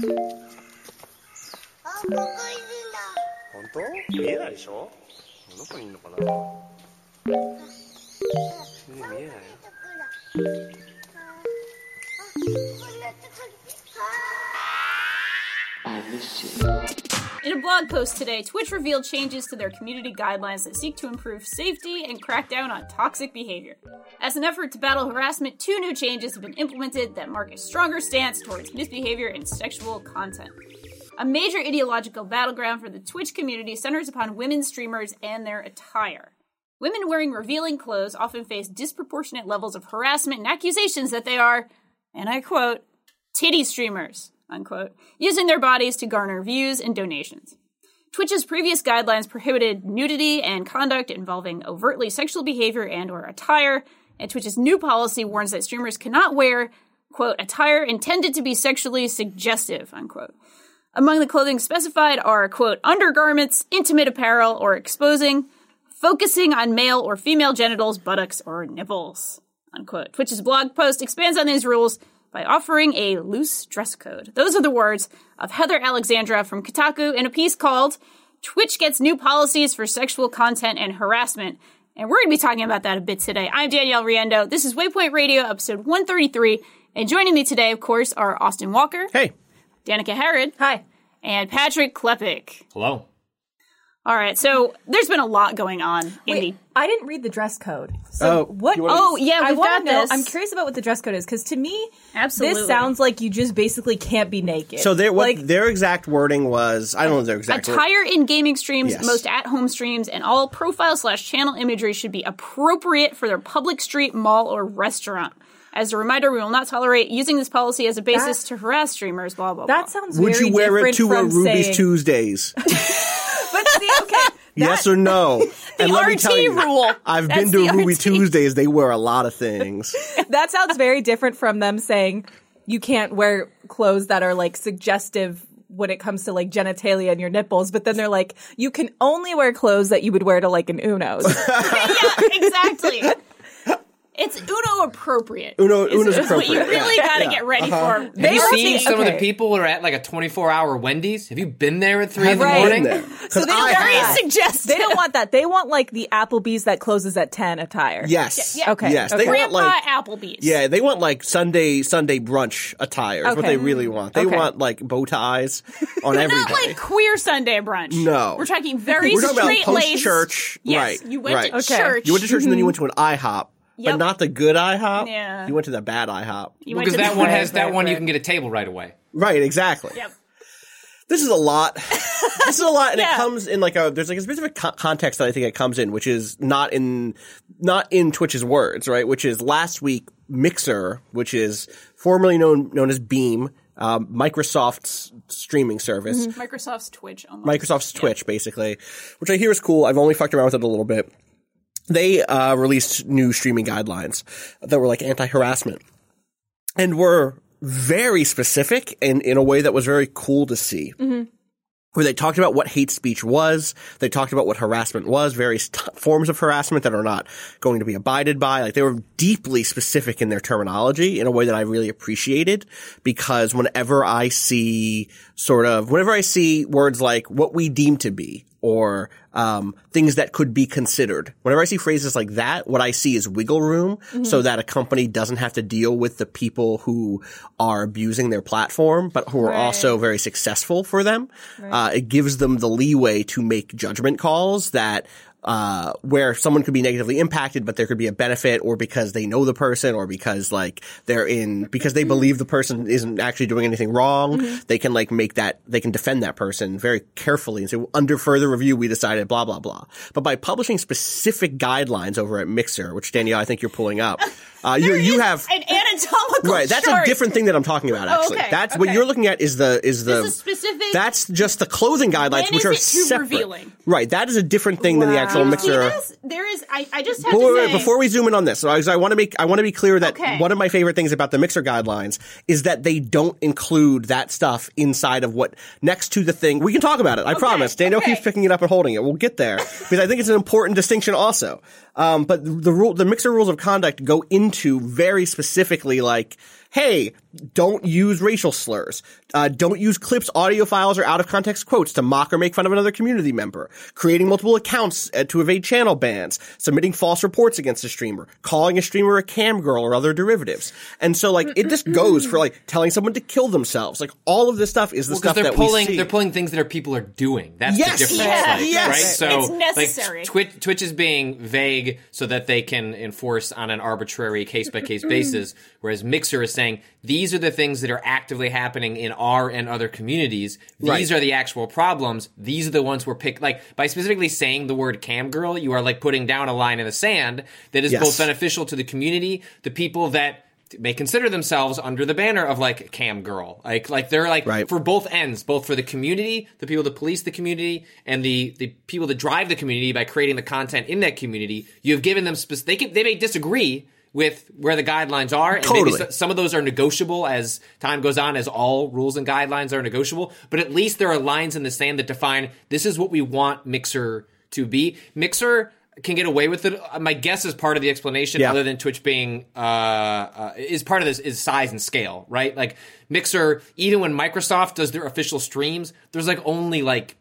あ、ここいるんだ。本当？見えないでしょ？どこにいるのかな？全然見えない。あ、あこんなところ。あ In a blog post today, Twitch revealed changes to their community guidelines that seek to improve safety and crack down on toxic behavior. As an effort to battle harassment, two new changes have been implemented that mark a stronger stance towards misbehavior and sexual content. A major ideological battleground for the Twitch community centers upon women streamers and their attire. Women wearing revealing clothes often face disproportionate levels of harassment and accusations that they are, and I quote, titty streamers, unquote, using their bodies to garner views and donations. Twitch's previous guidelines prohibited nudity and conduct involving overtly sexual behavior and or attire, and Twitch's new policy warns that streamers cannot wear, quote, attire intended to be sexually suggestive, unquote. Among the clothing specified are, quote, undergarments, intimate apparel, or exposing, focusing on male or female genitals, buttocks, or nipples, unquote. Twitch's blog post expands on these rules by offering a loose dress code. Those are the words of Heather Alexandra from Kotaku in a piece called Twitch Gets New Policies for Sexual Content and Harassment. And we're going to be talking about that a bit today. I'm Danielle Riendeau. This is Waypoint Radio, episode 133. And joining me today, of course, are Austin Walker. Hey. Danika Harrod. Hi. And Patrick Klepek. Hello. All right, so there's been a lot going on in Wait, the. I didn't read the dress code. So Oh, what? you wanna- Oh, yeah, I we've want got to know. this. I'm curious about what the dress code is because to me, Absolutely. this sounds like you just basically can't be naked. So their what like their exact wording was I don't know their exact word- Attire in gaming streams, Yes. most at home streams, and all profile slash channel imagery should be appropriate for their public street, mall, or restaurant. As a reminder, we will not tolerate using this policy as a basis That- to harass streamers, blah, blah, blah. that sounds. Would very you wear it different to a from Ruby's saying, Tuesdays? But see, okay, yes or no? the and let me RT tell you, rule. I've That's been to the Ruby RT. Tuesdays. They wear a lot of things. that sounds very different from them saying you can't wear clothes that are like suggestive when it comes to like genitalia and your nipples. But then they're like, you can only wear clothes that you would wear to like an Uno's. yeah, exactly. It's Uno appropriate. Uno- is- Uno's is What you really yeah. got to Yeah. get ready uh-huh. for. Have They you seen the- some of the people who are at like a 24 hour Wendy's? Have you been there at 3 in the Right. morning? Been there. 'Cause they I don't Very have. suggestive. They don't want that. They want like the Applebee's that closes at 10 attire. Yes. Yeah. Okay. Yes. They Okay. want Grandpa like Applebee's. yeah. They want like Sunday Sunday brunch attire. Is what they really want. They Okay. want like bow ties on every Not day. like queer Sunday brunch. No. We're talking very We're talking about straight post laced. church. Yes, right. you went right. to church. You went to church and then you went to an IHOP, Yep. but not the good IHOP. Yeah. You went to the bad IHOP. You Because to that one has that one you can get a table right away. Right. Exactly. Yep. This is a lot. this is a lot, and Yeah. it comes in like a there's like a specific co- context that I think it comes in, which is not in not in Twitch's words, right? Which is last week Mixer, which is formerly known known as Beam, um, Microsoft's streaming service, Microsoft's Twitch. Almost. Microsoft's Twitch, basically, which I hear is cool. I've only fucked around with it a little bit. They uh, released new streaming guidelines that were like anti-harassment, and were very specific and in a way that was very cool to see. Where they talked about what hate speech was, they talked about what harassment was, various t- forms of harassment that are not going to be abided by. Like they were deeply specific in their terminology in a way that I really appreciated because whenever I see sort of, whenever I see words like what we deem to be or um, things that could be considered. Whenever I see phrases like that, what I see is wiggle room so that a company doesn't have to deal with the people who are abusing their platform, but who are also very successful for them. Uh, it gives them the leeway to make judgment calls that uh, where someone could be negatively impacted, but there could be a benefit or because they know the person or because like they're in, because they believe the person isn't actually doing anything wrong. They can like make that, they can defend that person very carefully and say, well, under further review, we decided blah, blah, blah. But by publishing specific guidelines over at Mixer, which Danielle, I think you're pulling up, uh, you, you have, an anatomical Right, that's chart. a different thing that I'm talking about. Actually, okay, that's what you're looking at. Is the is the is specific. That's just the clothing guidelines, which are separate. revealing? Right, that is a different thing than the actual mixer. There is. I, I just have But to say before we zoom in on this, so I, I want to make I want to be clear that Okay. one of my favorite things about the mixer guidelines is that they don't include that stuff inside of what next to the thing. We can talk about it. I promise. Daniel okay. keeps picking it up and holding it. We'll get there because I think it's an important distinction also. Um, but the, rule, the mixer rules of conduct go into very specifically like. Hey, don't use racial slurs. Uh, don't use clips, audio files, or out of context quotes to mock or make fun of another community member. Creating multiple accounts uh, to evade channel bans. Submitting false reports against a streamer. Calling a streamer a cam girl or other derivatives. And so, like, it just goes for like telling someone to kill themselves. Like, all of this stuff is the Well, stuff they're that pulling, we see. they're pulling things that are people are doing. That's Yes. the difference, Yeah. like, Yes. right? So, It's necessary. like, Twitch, Twitch is being vague so that they can enforce on an arbitrary case by case basis, whereas Mixer is saying these are the things that are actively happening in our and other communities. These Right. are the actual problems. These are the ones we're pick. Like by specifically saying the word "cam girl," you are like putting down a line in the sand that is Yes. both beneficial to the community, the people that may consider themselves under the banner of like cam girl like like they're like Right. for both ends both for the community the people that police the community and the the people that drive the community by creating the content in that community you have given them spec- they can they may disagree with where the guidelines are and Totally. so- some of those are negotiable as time goes on as all rules and guidelines are negotiable but at least there are lines in the sand that define this is what we want mixer to be mixer can get away with it. My guess is part of the explanation, Yeah. other than Twitch being uh, uh, is part of this is size and scale, right? Like Mixer, even when Microsoft does their official streams, there's like only like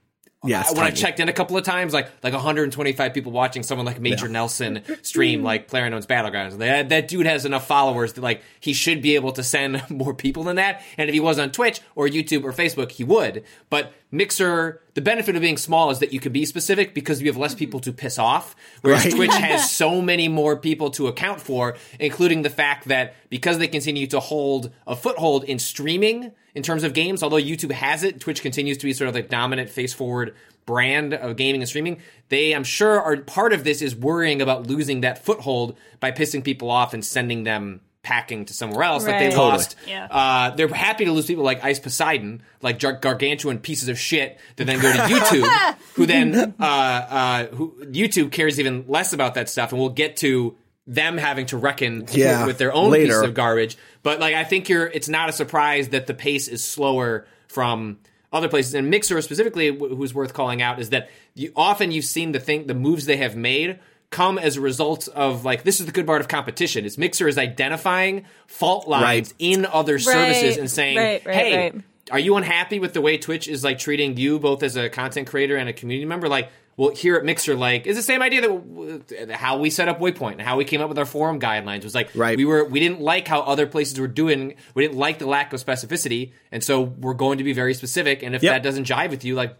Yeah, it's when I checked in a couple of times, like like 125 people watching someone like Major Nelson stream like PlayerUnknown's Battlegrounds. That, that dude has enough followers that like he should be able to send more people than that. And if he was on Twitch or YouTube or Facebook, he would. But Mixer, the benefit of being small is that you can be specific because you have less people to piss off. Whereas Right. Twitch has so many more people to account for, including the fact that because they continue to hold a foothold in streaming in terms of games, although YouTube has it, Twitch continues to be sort of the dominant face forward brand of gaming and streaming. They, I'm sure, are part of this is worrying about losing that foothold by pissing people off and sending them packing to somewhere else. Like they Right. Totally. lost. Yeah. Uh, they're happy to lose people like Ice Poseidon, like gar- gargantuan pieces of shit that then go to YouTube, who then uh, uh, who YouTube cares even less about that stuff, and we'll get to them having to reckon Yeah, with their own later. pieces of garbage. But like, I think you're. It's not a surprise that the pace is slower from other places. And Mixer specifically, wh- who's worth calling out, is that you often you've seen the thing, the moves they have made come as a result of like this is the good part of competition is mixer is identifying fault lines Right. in other services and saying right, right, hey right. are you unhappy with the way twitch is like treating you both as a content creator and a community member like well here at mixer like is the same idea that w- how we set up waypoint and how we came up with our forum guidelines was like Right. we were we didn't like how other places were doing we didn't like the lack of specificity and so we're going to be very specific and if Yep. that doesn't jive with you like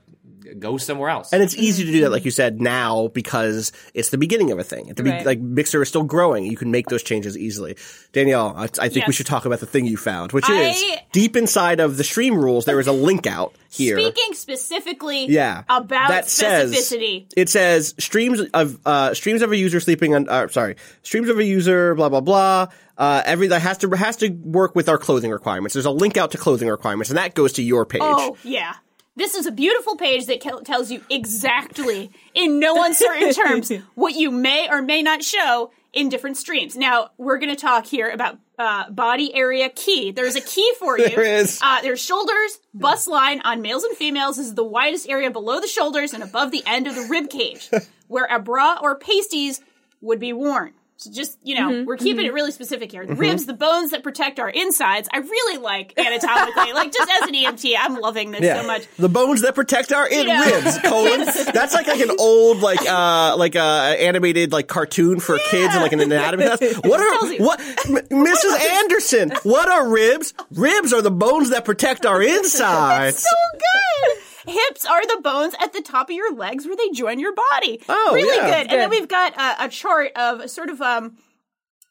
go somewhere else And it's easy to do that, like you said, now because it's the beginning of a thing. At the be- Right. like Mixer is still growing. You can make those changes easily. Danielle, I, I think we should talk about the thing you found, which I- is deep inside of the stream rules. There is a link out here. Speaking specifically yeah, about that says it says streams of uh, streams of a user sleeping on. Uh, sorry, streams of a user. Blah blah blah. Uh, every that has to has to work with our clothing requirements. There's a link out to clothing requirements, and that goes to your page. Oh, yeah. This is a beautiful page that tells you exactly, in no uncertain terms, what you may or may not show in different streams. Now, we're going to talk here about uh, body area key. There's a key for you. There is. Uh, there's shoulders, bust line on males and females. This is the widest area below the shoulders and above the end of the rib cage, where a bra or pasties would be worn. So just, you know, we're keeping it really specific here. The ribs, the bones that protect our insides. I really like anatomically. like, just as an EMT, I'm loving this so much. The bones that protect our in Yeah. ribs, colon. That's like like an old like uh like uh animated like cartoon for kids and like an anatomy class. What are you. what M- Mrs. Anderson? What are ribs? Ribs are the bones that protect our insides. so good. Hips are the bones at the top of your legs where they join your body. Oh, really yeah. good. And then we've got a, a chart of sort of um.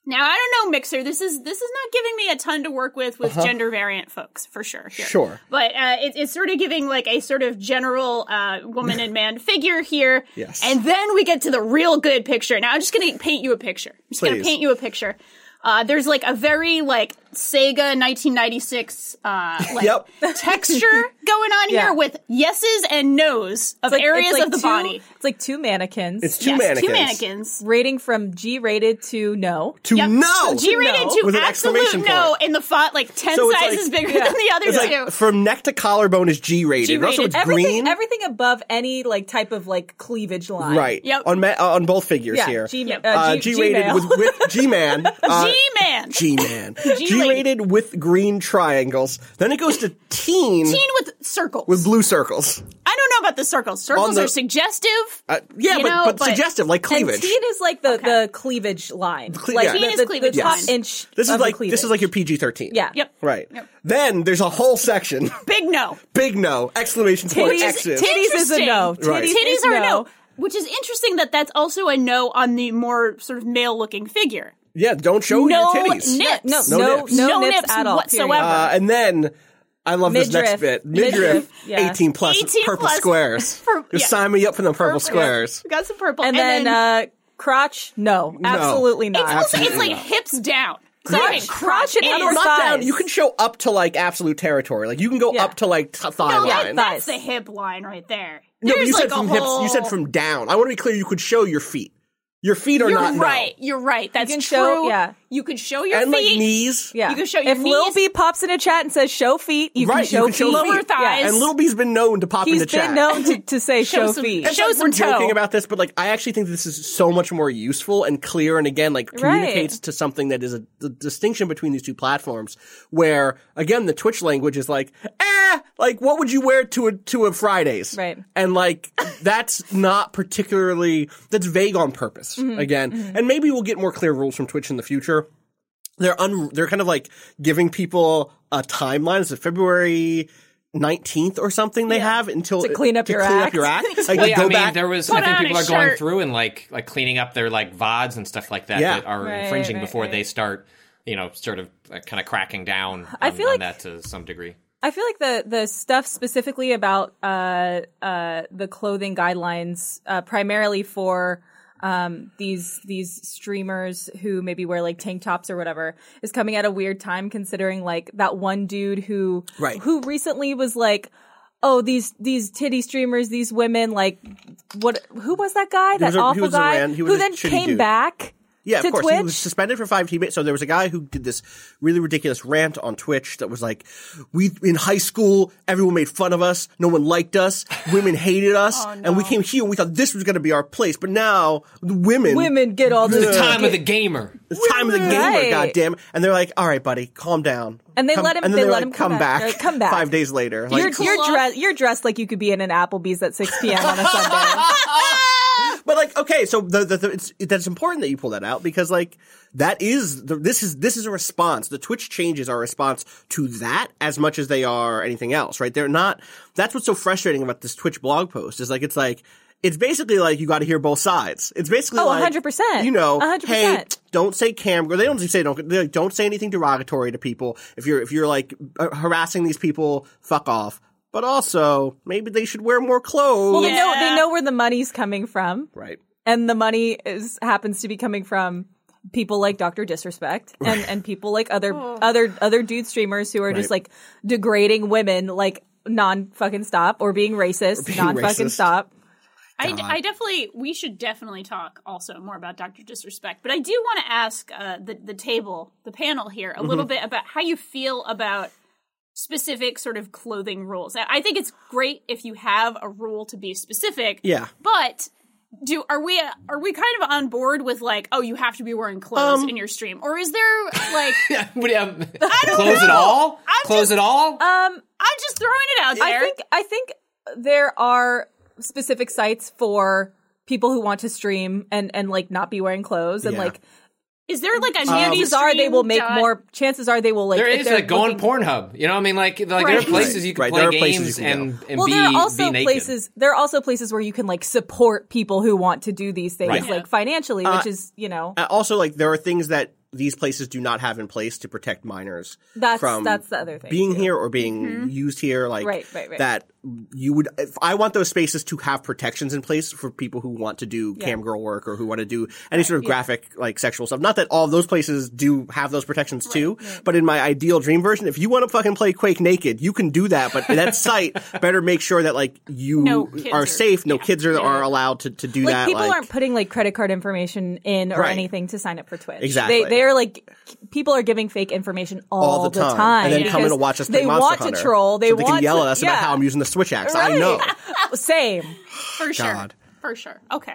Now I don't know, Mixer. This is this is not giving me a ton to work with with gender variant folks for sure. here. Uh-huh. Sure. but uh, it, it's sort of giving like a sort of general uh, woman and man figure here. Yes. and then we get to the real good picture. Now I'm just going to paint you a picture. I'm just going to paint you a picture. Uh, there's like a very like Sega 1996 uh, like Yep. texture going on Yeah. here with yeses and nos of It's like- areas like of the two- body. It's like two mannequins. It's two yes, mannequins. two mannequins. rating from G rated to no. To Yep. no. G rated No. to With absolute no, in the font like ten So it's sizes like- bigger Yeah. than the other It's two. like from neck to collarbone is G rated. G-rated. it's Everything, green. everything above any like type of like cleavage line. Right. Yep. On ma- uh, on both figures Yeah. here. G, Yep. uh, Uh, G, G rated with, with G man. Uh, G man, G man. G rated with green triangles. Then it goes to teen, teen with circles. with blue circles. I don't know about the circles. Circles the- are suggestive. Uh, yeah, but, know, but, but- suggestive, like and cleavage. teen is like the, the cleavage line. cle- like yeah. the, Teen is the- cleavage the top line. inch. this is the like cleavage. this is like your PG thirteen. yeah. Yep. Right. Yep. Then there's a whole section. Big no. Big no! Exclamation point! Titties, X's. titties is a no. Titties, Right. is Titties are a no. no. Which is interesting that that's also a no on the more sort of male looking figure. Yeah, don't show no your titties. nips. No, No no, nips. no, No nips, nips at all. whatsoever. Uh, and then I love this next bit. Midriff, Midriff, yeah. 18 plus 18 purple plus squares. pur- Just yeah. sign me up for the purple Purple. squares. We got some purple. and, then, uh, crotch, no, absolutely not. it's also it's like not. hips down. It's Crotch. not even Crotch and It Not down. You can show up to like absolute territory. Like you can go Yeah. up to like t- thigh No, line. that, that's the hip line right there. no, but There's you like said from whole... hips. You said from down. I want to be clear. You could show your feet. Your feet are You're not no. right. You're right. That's can true. show- yeah. You can show your And like feet. knees. Yeah. You can show your if Lil. B pops in a chat and says show feet, you Right, can show you can show feet. Lower feet. thighs. And Lil B's been known to pop He's in the chat. He's been known to, to say Show show, some- feet. It's Show like some we're joking about this, but like I actually think this is so much more useful and clear, and again, like communicates to something that is a the distinction between these two platforms. Where again, the Twitch language is like, eh, like what would you wear to a to a Fridays, Right. And like that's not particularly that's vague on purpose. Mm-hmm. Again, and maybe we'll get more clear rules from Twitch in the future. They're un, they're kind of like giving people a timeline. Is it February? 19th or something they have until To clean up to your clean act. up your act. Like, Well, yeah, go I mean, back. there was. Put I think people a are going through and like like cleaning up their like vods and stuff like that Yeah. that are Right, infringing right, before right. they start, you know, sort of uh, kind of cracking down. On, I feel on like- that to some degree. I feel like the the stuff specifically about uh, uh, the clothing guidelines, uh, primarily for um, these these streamers who maybe wear like tank tops or whatever, is coming at a weird time considering like that one dude who Right. who recently was like. Oh, these these titty streamers, these women, like what? Who was that guy? was That a- awful guy ran- who then came dude. back Yeah, to of course. Twitch. He was suspended for five teammates. So there was a guy who did this really ridiculous rant on Twitch that was like, "We in high school, everyone made fun of us. No one liked us. Women hated us, Oh, and we came here and we thought this was going to be our place. But now the women, Women get all The the time of the gamer. it's time of the gamer. Right. God damn! And they're like, "All right, buddy, calm down." And they Come- let him- And then they they're let like, him come come back. back. Like, "Come back." Five days later, like, you're you're Cool you're dressed like you could be in an Applebee's at 6 p.m. on a Sunday. But like, okay, so the, the, the it's that's important that you pull that out because like that is the, this is this is a response. The Twitch changes are a response to that as much as they are anything else, right? They're not. That's what's so frustrating about this Twitch blog post is like it's like. It's basically like you got to hear both sides. It's basically Oh, like 100%. You know, 100%. hey, don't say cam. Or they don't say don't. Like, don't say anything derogatory to people. If you're if you're like uh, harassing these people, fuck off. But also, maybe they should wear more clothes. Well, they know they know where the money's coming from, right. and the money is happens to be coming from people like Doctor Disrespect and and people like other other other dude streamers who are just like degrading women like non fucking stop or being racist, being non fucking stop. I, I definitely, we should definitely talk also more about Dr. Disrespect. But I do want to ask uh, the, the table, the panel here, a Mm-hmm. little bit about how you feel about specific sort of clothing rules. I I think it's great if you have a rule to be specific. Yeah. But do are we are we kind of on board with like oh you have to be wearing clothes Um, in your stream or is there like What do you- close it all. I'm close just- it all. Um, I'm just throwing it out there. I think I think there are specific sites for people who want to stream and and like not be wearing clothes and Yeah. like is there like a um, nudie chances are they will make dot- more chances are they will like there if is they're like go on Pornhub. You know, what I mean, like like there are places you can Right, play there are places games you can and and well, be there are also places. There are also places where you can like support people who want to do these things, Right. like financially, uh, which is you know Uh, also, like there are things that these places do not have in place to protect minors That's- from that's the other thing, being too. here or being mm-hmm. used here. Like Right, right, right. that you would if I want those spaces to have protections in place for people who want to do cam girl work or who want to do any sort of graphic like sexual stuff. Not that all of those places do have those protections too, but in my ideal dream version, if you want to fucking play Quake naked, you can do that, but that site better make sure that like you No are are- safe, no yeah. kids are, are allowed to, to do like that. people like, aren't putting like credit card information in or Right. anything to sign up for Twitch. Exactly. They they're like people are giving fake information all, all the time, and then coming to watch us They Monster want Hunter. to troll. They so they want can yell to, at us yeah. about how I'm using the Switch axe. I know. Same. For sure. For sure. Okay.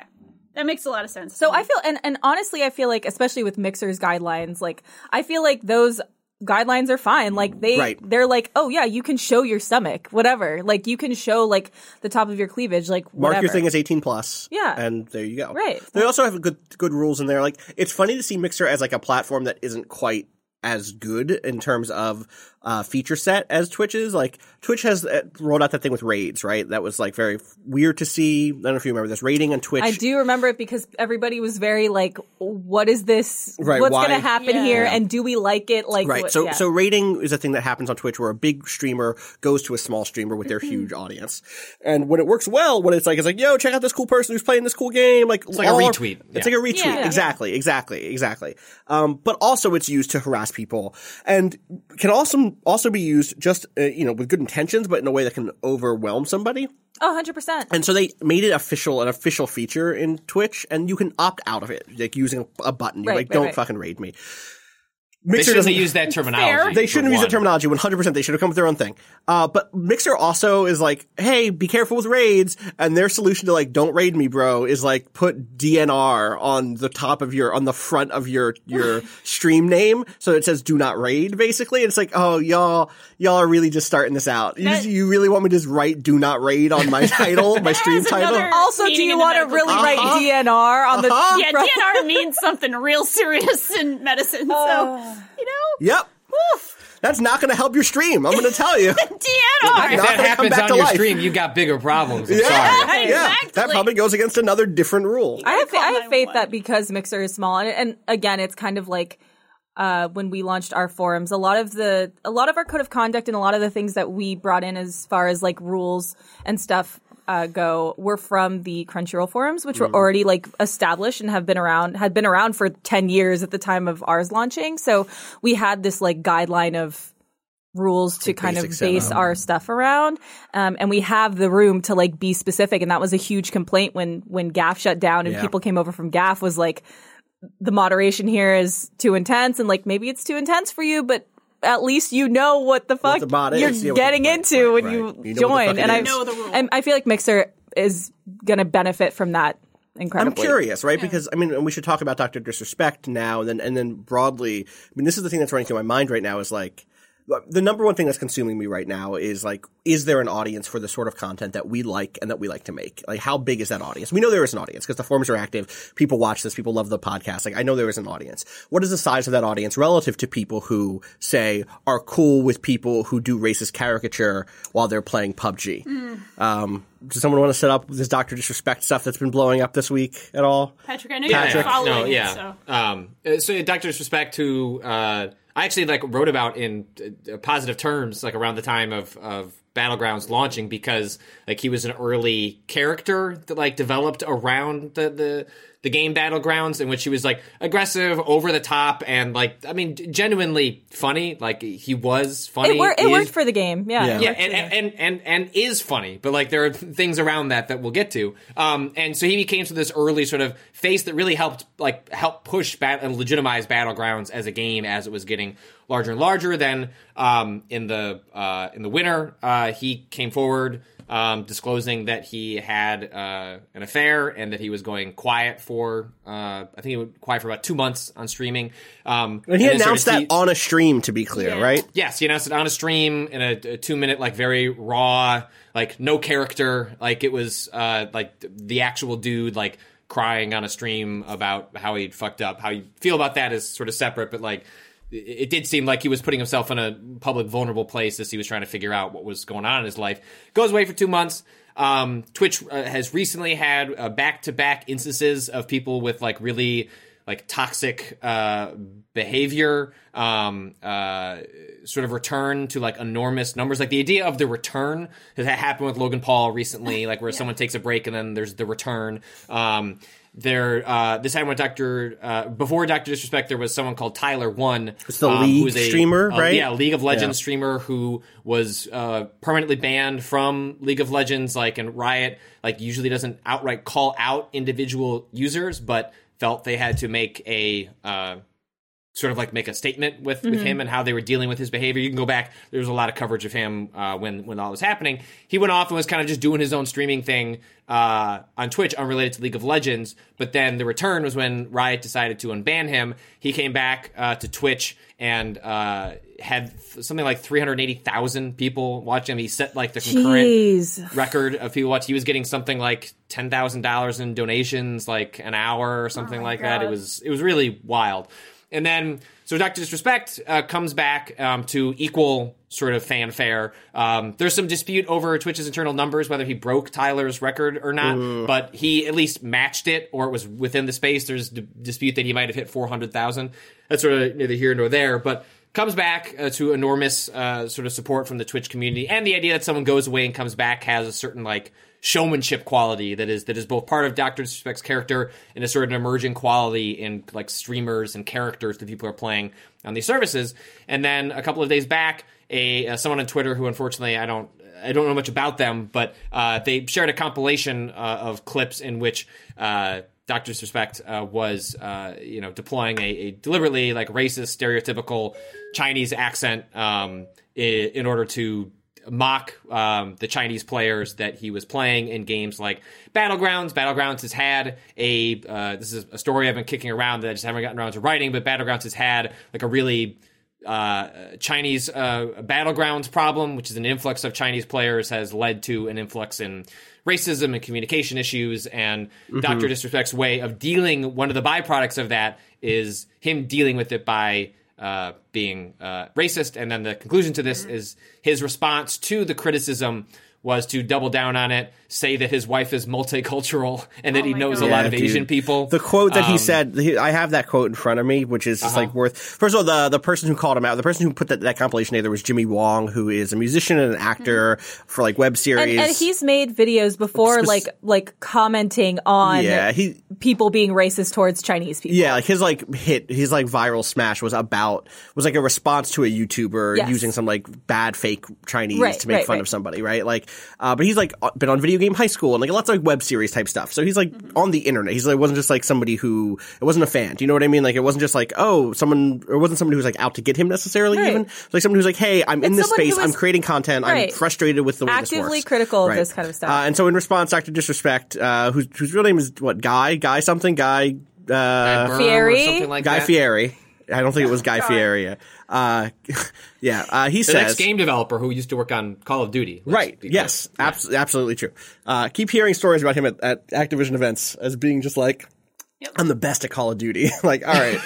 That makes a lot of sense. So I feel, and, and honestly, I feel like, especially with Mixer's guidelines, like, I feel like those guidelines are fine. Like, they, Right. they're like, oh yeah, you can show your stomach, whatever. Like, you can show, like, the top of your cleavage, like, Mark your thing as 18 plus. Yeah. And there you go. Right. They also have good good rules in there. Like it's funny to see Mixer as like a platform that isn't quite as good in terms of uh, feature set as Twitch is. Like Twitch has uh, rolled out that thing with raids, right? That was like very weird to see. I don't know if you remember this raiding on Twitch. I do remember it because everybody was very like, "What is this? Right, What's going to happen Yeah. here? Yeah. And do we like it? Like, Right. what- So yeah. so rating is a thing that happens on Twitch where a big streamer goes to a small streamer with their huge audience. And when it works well, what it's like is like, yo, check out this cool person who's playing this cool game. Like it's like a retweet. It's Yeah. like a retweet. Yeah. Exactly. Exactly. Exactly. Um, but also it's used to harass people and can also also be used just uh, you know with good intentions, but in a way that can overwhelm somebody. oh, 100 percent. And so they made it official, an official feature in Twitch, and you can opt out of it, like using a button. You're Right, like, right, don't right. fucking raid me. They Mixer shouldn't doesn't have used that terminology. they shouldn't use used that terminology 100%. They should have come with their own thing. Uh, but Mixer also is like, hey, be careful with raids. And their solution to like, don't raid me, bro, is like put DNR on the top of your, on the front of your, your stream name. So it says do not raid, basically. And it's like, oh, y'all, y'all are really just starting this out. You, just- That- you really want me to just write do not raid on my title, my stream title? Also, do you want to really write Uh-huh. DNR on the Uh-huh. yeah, front? DNR means something real serious in medicine. So, you know, Yep. That's not going to help your stream. I'm going to tell you. DNR. If that happens on your life. stream, you got bigger problems. I'm Yeah. sorry. Yeah. Exactly. That probably goes against another different rule. I have, I have faith 911. that because Mixer is small, and, and again, it's kind of like uh, when we launched our forums, a lot of the a lot of our code of conduct and a lot of the things that we brought in as far as like rules and stuff uh, go were from the Crunchyroll forums, which were already like established and have been around had been around for ten years at the time of ours launching. So we had this like guideline of rules to kind of base setup. our stuff around um, and we have the room to like be specific and that was a huge complaint when when GAF shut down and Yeah. people came over from GAF was like the moderation here is too intense and like maybe it's too intense for you but at least you know what the fuck the you're Yeah, what the- getting into right, when right. you, You know join and I. Know the rules. and I feel like mixer is gonna benefit from that incredible. I'm curious, right? Because I mean, and we should talk about Doctor Disrespect now, and then and then broadly. I mean, this is the thing that's running through my mind right now. Is like the number one thing that's consuming me right now is like, is there an audience for the sort of content that we like and that we like to make? Like, how big is that audience? We know there is an audience because the forums are active. People watch this. People love the podcast. Like, I know there is an audience. What is the size of that audience relative to people who say are cool with people who do racist caricature while they're playing PUBG? Um, does someone want to set up this Doctor Disrespect stuff that's been blowing up this week at all? Patrick, I know you're Patrick. following no, yeah. so. Um, uh, so Doctor Disrespect, who uh, I actually like wrote about in uh, positive terms, like around the time of of Battlegrounds launching, because like he was an early character that like developed around the the the game Battlegrounds, in which he was like aggressive, over the top, and like I mean, genuinely funny. Like he was funny. it, wor- it is- worked for the game yeah Yeah. yeah, and, and, and and and is funny, but like there are things around that that we'll get to. Um, and so he became to this early sort of face that really helped like help push bat- and legitimize battlegrounds as a game as it was getting larger and larger. Then um, in the uh, in the winter, uh, he came forward. Um, disclosing that he had uh, an affair and that he was going quiet for, uh, I think he went quiet for about two months on streaming. Um, And he then sort of announced that te- on a stream, to be clear, Yeah. right? Yes, he announced it on a stream in a, a two minute, like very raw, like no character. Like it was uh, like the actual dude, like crying on a stream about how he fucked up. How you feel about that is sort of separate, but like it, did seem like he was putting himself in a public, vulnerable place as he was trying to figure out what was going on in his life. Goes away for two months. Um, Twitch uh, has recently had back to back instances of people with like really like toxic uh, behavior, um, uh, sort of return to like enormous numbers. Like the idea of the return that happened with Logan Paul recently, like where someone takes a break and then there's the return. Um, there, uh, this time when Doctor uh, before Doctor Disrespect, there was someone called Tyler1. It's the um, League who was a- streamer, uh, right? Yeah, League of Legends Yeah. streamer who was uh, permanently banned from League of Legends. Like, and Riot like usually doesn't outright call out individual users, but felt they had to make a uh, sort of like make a statement with, with him and how they were dealing with his behavior. You can go back. There was a lot of coverage of him uh, when when all was happening. He went off and was kind of just doing his own streaming thing uh, on Twitch, unrelated to League of Legends. But then the return was when Riot decided to unban him. He came back uh, to Twitch and uh, had something like three hundred eighty thousand people watching him. He set like the concurrent Jeez. record of people watch. He was getting something like ten thousand dollars in donations, like an hour or something like that. It was it was really wild. And then so Doctor Disrespect uh, comes back um, to equal sort of fanfare. Um, there's some dispute over Twitch's internal numbers whether he broke Tyler's record or not, but he at least matched it or it was within the space. There's d- dispute that he might have hit four hundred thousand. That's sort of neither here nor there, but comes back uh, to enormous uh, sort of support from the Twitch community, and the idea that someone goes away and comes back has a certain like showmanship quality that is that is both part of Doctor Disrespect's character and a sort of an emerging quality in like streamers and characters that people are playing on these services. And then a couple of days back, a uh, someone on Twitter who unfortunately I don't. I don't know much about them, but uh, they shared a compilation uh, of clips in which uh, Doctor Disrespect uh, was, uh, you know, deploying a, a deliberately like racist, stereotypical Chinese accent um, i- in order to mock um, the Chinese players that he was playing in games like Battlegrounds. Battlegrounds has had a uh, this is a story I've been kicking around that I just haven't gotten around to writing, but Battlegrounds has had like a really uh, Chinese uh, battlegrounds problem, which is an influx of Chinese players, has led to an influx in racism and communication issues. And Doctor Disrespect's way of dealing, one of the byproducts of that is him dealing with it by uh, being uh, racist. And then the conclusion to this is his response to the criticism was to double down on it, say that his wife is multicultural and that Oh he knows God. a lot Yeah, of dude. Asian people. The quote that he Um, said, he, I have that quote in front of me, which is just Uh-huh. like worth. First of all, the the person who called him out, the person who put that, that compilation together was Jimmy Wong, who is a musician and an actor for like web series. And, and he's made videos before, Spec- like like commenting on yeah, he people being racist towards Chinese people. yeah, like his like hit, his like viral smash was about was like a response to a YouTuber Yes. using some like bad fake Chinese Right, to make right, fun right. of somebody, right? Like, uh, but he's like been on Video Game High School and like lots of like, web series type stuff. So he's like Mm-hmm. on the internet. He's like wasn't just like somebody who it wasn't a fan. Do you know what I mean? Like it wasn't just like oh someone or it wasn't somebody who's like out to get him necessarily. Right. Even It's like someone who's like hey I'm in this someone who space. I'm creating content. I'm frustrated with the way this Actively works. critical of this kind of stuff. Uh, and so in response, Doctor Disrespect, uh, whose whose real name is what Guy Guy something Guy. Uh, Beahm or Fieri? something like Guy that. Fieri. I don't think it was Guy Fieri. Uh, yeah, uh, he The says next game developer who used to work on Call of Duty. Right. Yes. clear. Abs- absolutely true. Uh, keep hearing stories about him at, at Activision events as being just like, I'm the best at Call of Duty. like, all right.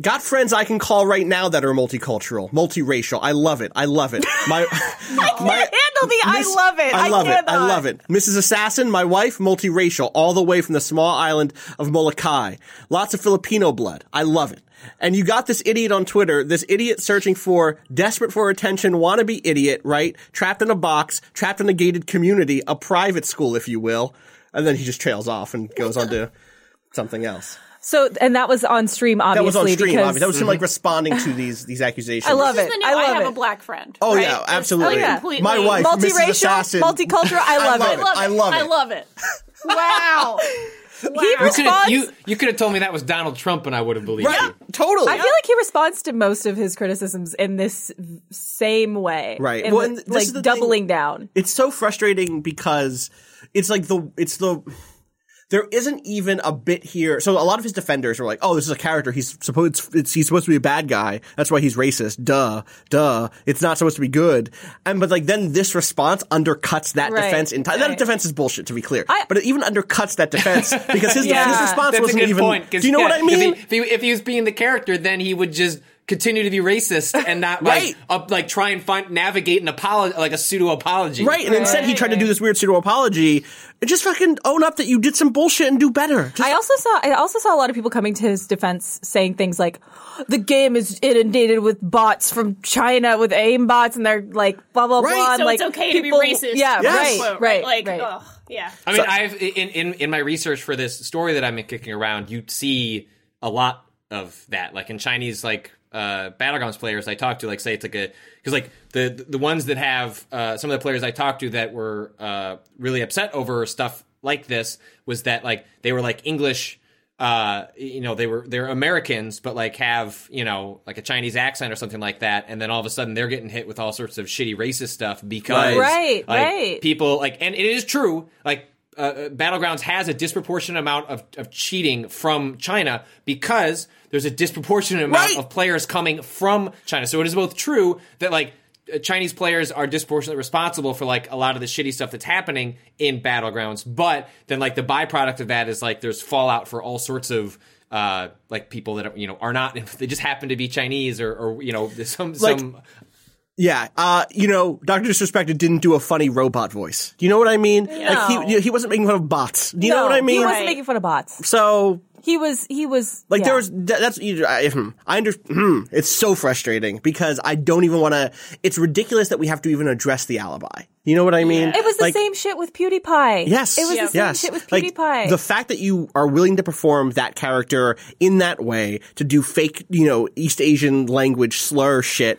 Got friends I can call right now that are multicultural, multiracial. I love it. I love it. My, my handle the I love it. I love it. I love it. Mrs. Assassin, my wife, multiracial, all the way from the small island of Molokai. Lots of Filipino blood. I love it. And you got this idiot on Twitter, this idiot searching for, desperate for attention, wannabe idiot, right? Trapped in a box, trapped in a gated community, a private school, if you will. And then he just trails off and goes on to something else. So, and that was on stream, obviously. That was on stream, because obviously. That was him like mhm. responding to these, these accusations. I love This it. is the new I I, have it. a black friend. Oh right? yeah, absolutely. like, yeah. completely- My wife, Mrs. Multiracial, Assassin. multicultural. I love, love it. it. I love it. I love it. wow. He You could have responds. you, you could have told me that was Donald Trump and I would have believed Right. you. Totally. I feel like he responds to most of his criticisms in this same way, Right. In Well, the- and like doubling thing- down. it's so frustrating because it's like the it's the there isn't even a bit here. So a lot of his defenders are like, "Oh, this is a character. He's supposed it's, he's supposed to be a bad guy. That's why he's racist. Duh, duh. It's not supposed to be good." And but like then this response undercuts that Right, defense entirely. That defense is bullshit, to be clear. I- but it even undercuts that defense because his Yeah. his response That's a wasn't good even. point. 'cause, Do you know yeah, what I mean? If he, if he if he was being the character, then he would just continue to be racist and not like Right. up like try and find navigate an apology like a pseudo apology. Right, and instead he tried to do this weird pseudo apology just fucking own up that you did some bullshit and do better. Just, I also saw I also saw a lot of people coming to his defense saying things like the game is inundated with bots from China with aim bots and they're like blah blah Right. blah. So like, it's okay people- to be racist. Yeah, Yes. right, right, Like, right. ugh, yeah. I mean, I've in, in in my research for this story that I've been kicking around, you see a lot of that. Like in Chinese, like uh, battlegrounds players I talked to, like say it's like a because like the the ones that have uh, some of the players I talked to that were uh, really upset over stuff like this was that like they were like English. Uh, you know, they were they're Americans, but like have you know like a Chinese accent or something like that, and then all of a sudden they're getting hit with all sorts of shitty racist stuff because Right, like, right. people like and it is true like uh, uh, battlegrounds has a disproportionate amount of, of cheating from china because there's a disproportionate amount Right. of players coming from china so it is both true that like uh, Chinese players are disproportionately responsible for like a lot of the shitty stuff that's happening in battlegrounds, but then like the byproduct of that is like there's fallout for all sorts of uh like people that are, you know are not they just happen to be Chinese or or you know some Like- some yeah, uh, you know, Doctor Disrespected didn't do a funny robot voice. Do you know what I mean? Like he he wasn't making fun of bots. Do you know No, what I mean? He wasn't Right. making fun of bots. So He was he was Like yeah. there was that, that's you- I, hmm, I under hmm, it's so frustrating because I don't even want to. It's ridiculous that we have to even address the alibi. You know what I mean? It was the Like, same shit with PewDiePie. Yes, it was the same yes. shit with Like, PewDiePie. the fact that you are willing to perform that character in that way to do fake, you know, East Asian language slur shit.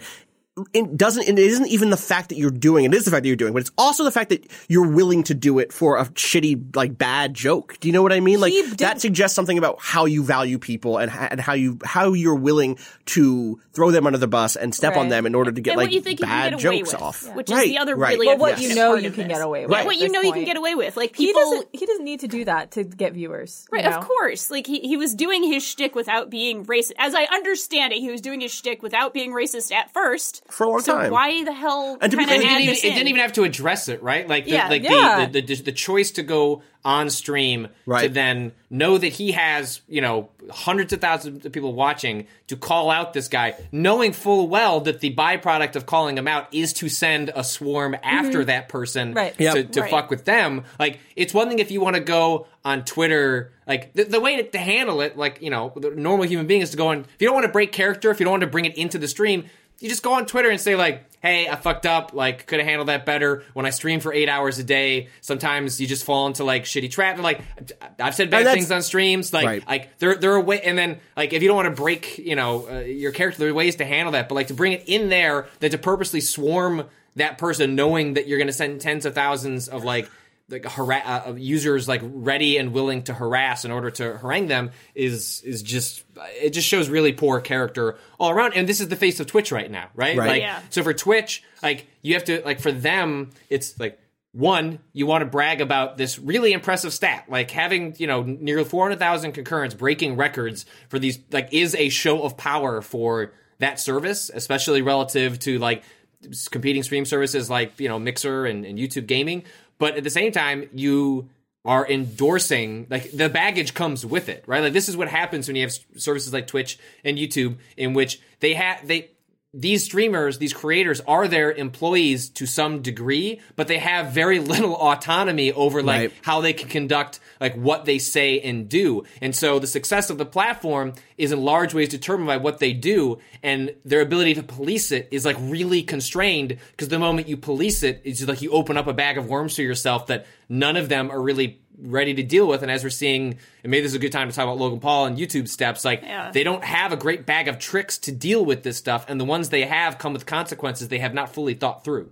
It doesn't. It isn't even the fact that you're doing it. It is the fact that you're doing, it, but it's also the fact that you're willing to do it for a shitty, like bad joke. Do you know what I mean? Like did- that suggests something about how you value people and and how you how you're willing to throw them under the bus and step on them in order to get and like you think bad can get away jokes with, off. which Right, is the other right. really well, what unfortunate you know you can get away with. Yeah, at what you this know you can get away with. Like He people, doesn't. He doesn't need to do that to get viewers. you right? know? Of course, like he he was doing his shtick without being racist. As I understand it, he was doing his shtick without being racist at first For a long so time. why the hell And to be kind clear, it didn't, even, it didn't even have to address it, right? Like, the, Yeah. like Yeah. The, the, the the choice to go on stream to Right. then know that he has you know hundreds of thousands of people watching to call out this guy, knowing full well that the byproduct of calling him out is to send a swarm mm-hmm. after that person Right. to, Yep. to Right. fuck with them. Like, it's one thing if you want to go on Twitter. Like the, the way to, to handle it, like you know, the normal human being is to go on. If you don't want to break character, if you don't want to bring it into the stream, you just go on Twitter and say like, "Hey, I fucked up. Like, could have handled that better." When I stream for eight hours a day, sometimes you just fall into like shitty trap. And like, I've said bad things on streams. Like, Right. like there there are way. And then like, if you don't want to break, you know, uh, your character, there are ways to handle that. But like to bring it in there, that to purposely swarm that person, knowing that you're going to send tens of thousands of like like hara- uh, users like ready and willing to harass in order to harangue them is is just it just shows really poor character all around and this is the face of twitch right now right, Right. like Yeah. so for twitch like you have to like for them it's like one you want to brag about this really impressive stat like having you know nearly 400000 concurrents breaking records for these like is a show of power for that service especially relative to like competing stream services like you know Mixer and, and YouTube Gaming, but at the same time you are endorsing like the baggage comes with it, right? Like this is what happens when you have services like Twitch and YouTube in which they have they these streamers, these creators are their employees to some degree, but they have very little autonomy over like Right. how they can conduct like what they say and do. And so the success of the platform is in large ways determined by what they do and their ability to police it is like really constrained because the moment you police it, it's just like you open up a bag of worms for yourself that none of them are really ready to deal with. And as we're seeing, and maybe this is a good time to talk about Logan Paul and YouTube steps, like Yeah. they don't have a great bag of tricks to deal with this stuff. And the ones they have come with consequences they have not fully thought through.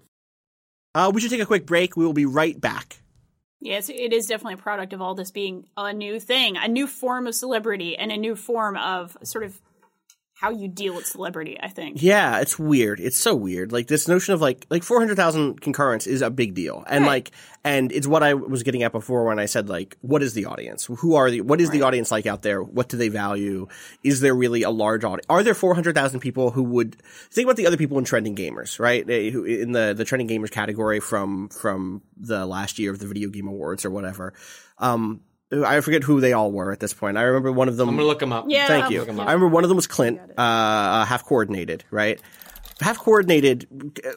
Uh, we should take a quick break. We will be right back. Yes, it is definitely a product of all this being a new thing, a new form of celebrity, and a new form of sort of how you deal with celebrity. I think. Yeah, it's weird. It's so weird. Like this notion of like like four hundred thousand concurrents is a big deal, and like and it's what I was getting at before when I said like, what is the audience? Who are the what is the audience like out there? What do they value? Is there really a large audience? Are there four hundred thousand people who would think about the other people in trending gamers, right? Who- In the the trending gamers category from from the last year of the video game awards or whatever. Um, I forget who they all were at this point. I remember one of them. I'm gonna look them up. Yeah. Thank I'll you. look 'em I up. remember one of them was Clint, uh, uh, halfcoordinated, right? Halfcoordinated.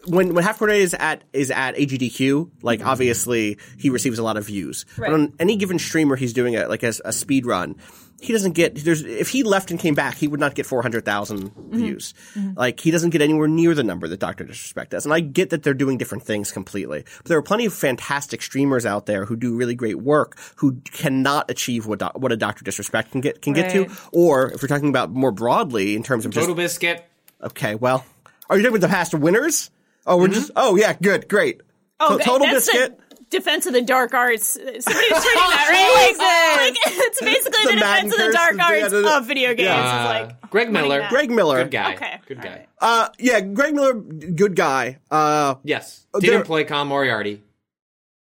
When when halfcoordinated is at is at AGDQ, like Mm-hmm. obviously he receives a lot of views. But on any given streamer, he's doing a like a, a speed run. He doesn't get there's if he left and came back, he would not get 400,000 Mm-hmm. views. Like he doesn't get anywhere near the number that Doctor Disrespect does. And I get that they're doing different things completely, but there are plenty of fantastic streamers out there who do really great work who cannot achieve what doc- what a Doctor Disrespect can get can get to. Or if we're talking about more broadly in terms of just TotalBiscuit. okay, well, are you talking about the past winners? Oh, we're just oh yeah, good, great. Oh, To- Total that's Biscuit. The defense of the dark arts. Somebody was tweeting that, right? Like, like, it's basically The the, Madden defense of the dark arts yeah, the- of video games. yeah. It's like Greg Miller. that. Greg Miller. Good guy. Okay. Good guy. right. Uh, yeah, Greg Miller, good guy. Uh, Yes. Uh, Didn't play Con Moriarty.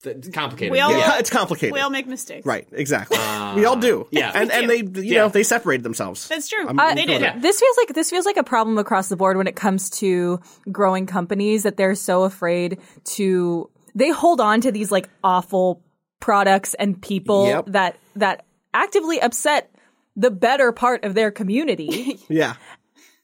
Th- It's complicated. We all- yeah. yeah, it's complicated. we all make mistakes. Right, exactly. we all do. yeah. and and they you Yeah. know they separated themselves. That's true. I'm- Uh, I'm they did. with that. This feels like this feels like a problem across the board when it comes to growing companies that they're so afraid to they hold on to these like awful products and people Yep. that that actively upset the better part of their community Yeah,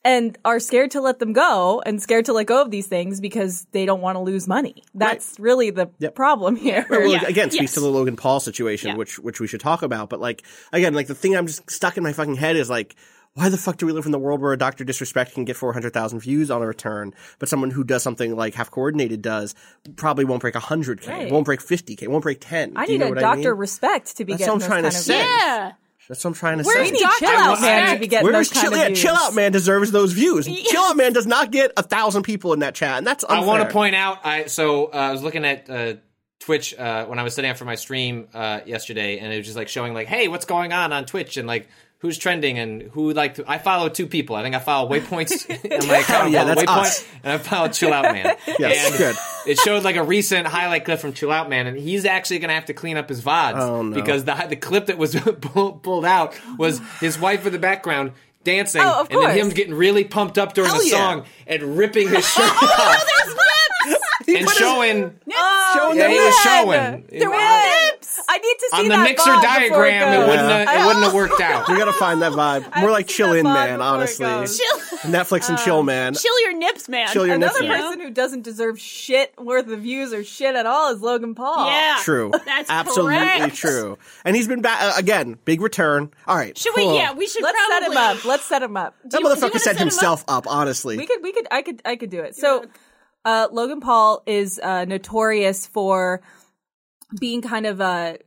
and are scared to let them go and scared to let go of these things because they don't want to lose money. That's really the problem here. Well, Yeah. again, speaks Yes. to the Logan Paul situation, Yeah. which which we should talk about. But like again, like the thing I'm just stuck in my fucking head is like, why the fuck do we live in the world where a Doctor Disrespect can get four hundred thousand views on a return, but someone who does something like halfcoordinated does probably won't break hundred k, Right. won't break fifty k, won't break ten. I Do you need know a doctor I mean? respect to be That's getting what I'm those trying to kind of say. Yeah. That's what I'm trying to Where's say. We need chill out man to be getting Where's those kind chill, of yeah, chill out man deserves those views. chill out man does not get a thousand people in that chat, and that's I want to point out. I so uh, I was looking at uh, Twitch uh, when I was setting up for my stream uh, yesterday, and it was just like showing like, hey, what's going on on Twitch, and like who's trending and who like. I follow two people. I think I follow Waypoints in my account. Yeah, that's Waypoint, us. and I follow Chill Out Man. Yes, and good. It showed like a recent highlight clip from Chill Out Man, and he's actually going to have to clean up his vods Oh, no. because the the clip that was pulled out was his wife in the background. Dancing Oh, and then him getting really pumped up during Hell the yeah. song and ripping his shirt off He and put his- showing Oh, Showing Yeah, them he was showing. There It- was. I need to see on the that mixer VOD before it diagram. It wouldn't have, it wouldn't have worked out. We gotta find that vibe. More haven't like seen chill in, man. Honestly. Chill, Netflix and chill, man. chill your nips, man. Chill your Another nips, man. person who doesn't deserve shit worth of views or shit at all is Logan Paul. Yeah. True. That's Absolutely correct. true. And he's been back uh, again. Big return. All right. Should we? cool. Yeah, we should Let's probably set him up. Let's set him up. That you- do motherfucker wanna set set him himself up. Honestly. We could, we could, I could, I could do it. So, uh, Logan Paul is uh, notorious for being kind of a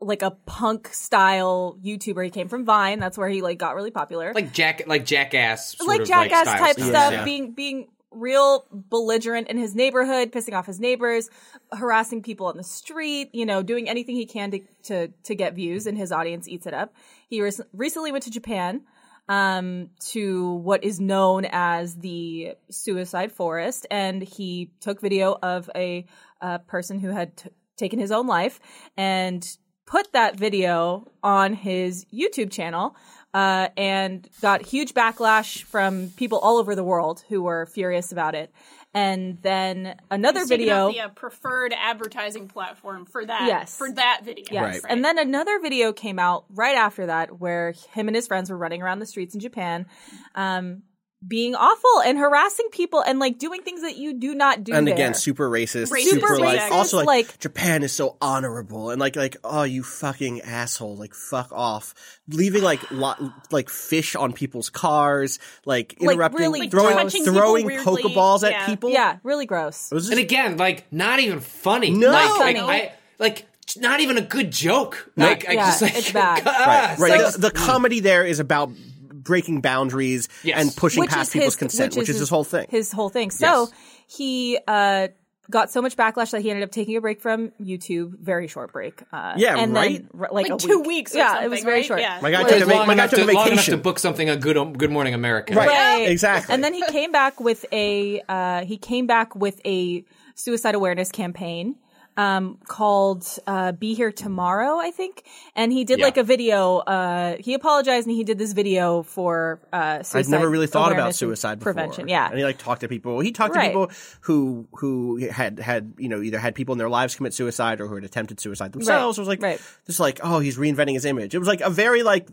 like a punk style YouTuber. He came from Vine. That's where he like got really popular. Like jack, like jackass, sort like of, jackass style type stuff. stuff, Yeah. being being real belligerent in his neighborhood, pissing off his neighbors, harassing people on the street, you know, doing anything he can to to, to get views, and his audience eats it up. He rec- recently went to Japan um, to what is known as the suicide forest, and he took video of a, uh person who had t- taken his own life and put that video on his YouTube channel uh, and got huge backlash from people all over the world who were furious about it. And then another He's taken video. out the uh, preferred advertising platform for that. Yes. for that video. Yes. Right. And then another video came out right after that where him and his friends were running around the streets in Japan, um, being awful and harassing people and like doing things that you do not do and there. again, super racist, Racist, super like racist, also like, like- Japan is so honorable and like like oh you fucking asshole like fuck off leaving like lo- like fish on people's cars like Like, interrupting really throwing touching throwing weirdly, pokeballs at yeah. people yeah, really gross. just, And again, like not even funny. No. like, Funny. like, I, like not even a good joke. No. Like I Yeah, just like it's bad. right right so- the, the comedy there is about breaking boundaries Yes. and pushing Which past people's his- consent which, is his whole thing His whole thing. So Yes. he uh, got so much backlash that he ended up taking a break from YouTube. Very short break. Uh, Yeah, and right? Then, r- like, Like a two week. weeks or something. yeah, it was very right? short. Yeah. my guy It took a, va- long, my guy enough took a to, long enough to book something on Good Good Morning America. right Right. exactly And then he came back with a uh, he came back with a suicide awareness campaign um, called uh, "Be Here Tomorrow," I think, and he did Yeah. like a video. Uh, he apologized and he did this video for uh, suicide I'd never really thought about suicide before. prevention. Yeah, and he like talked to people. He talked Right. to people who who had had you know either had people in their lives commit suicide or who had attempted suicide themselves. It was like Right. just like oh he's reinventing his image. It was like a very like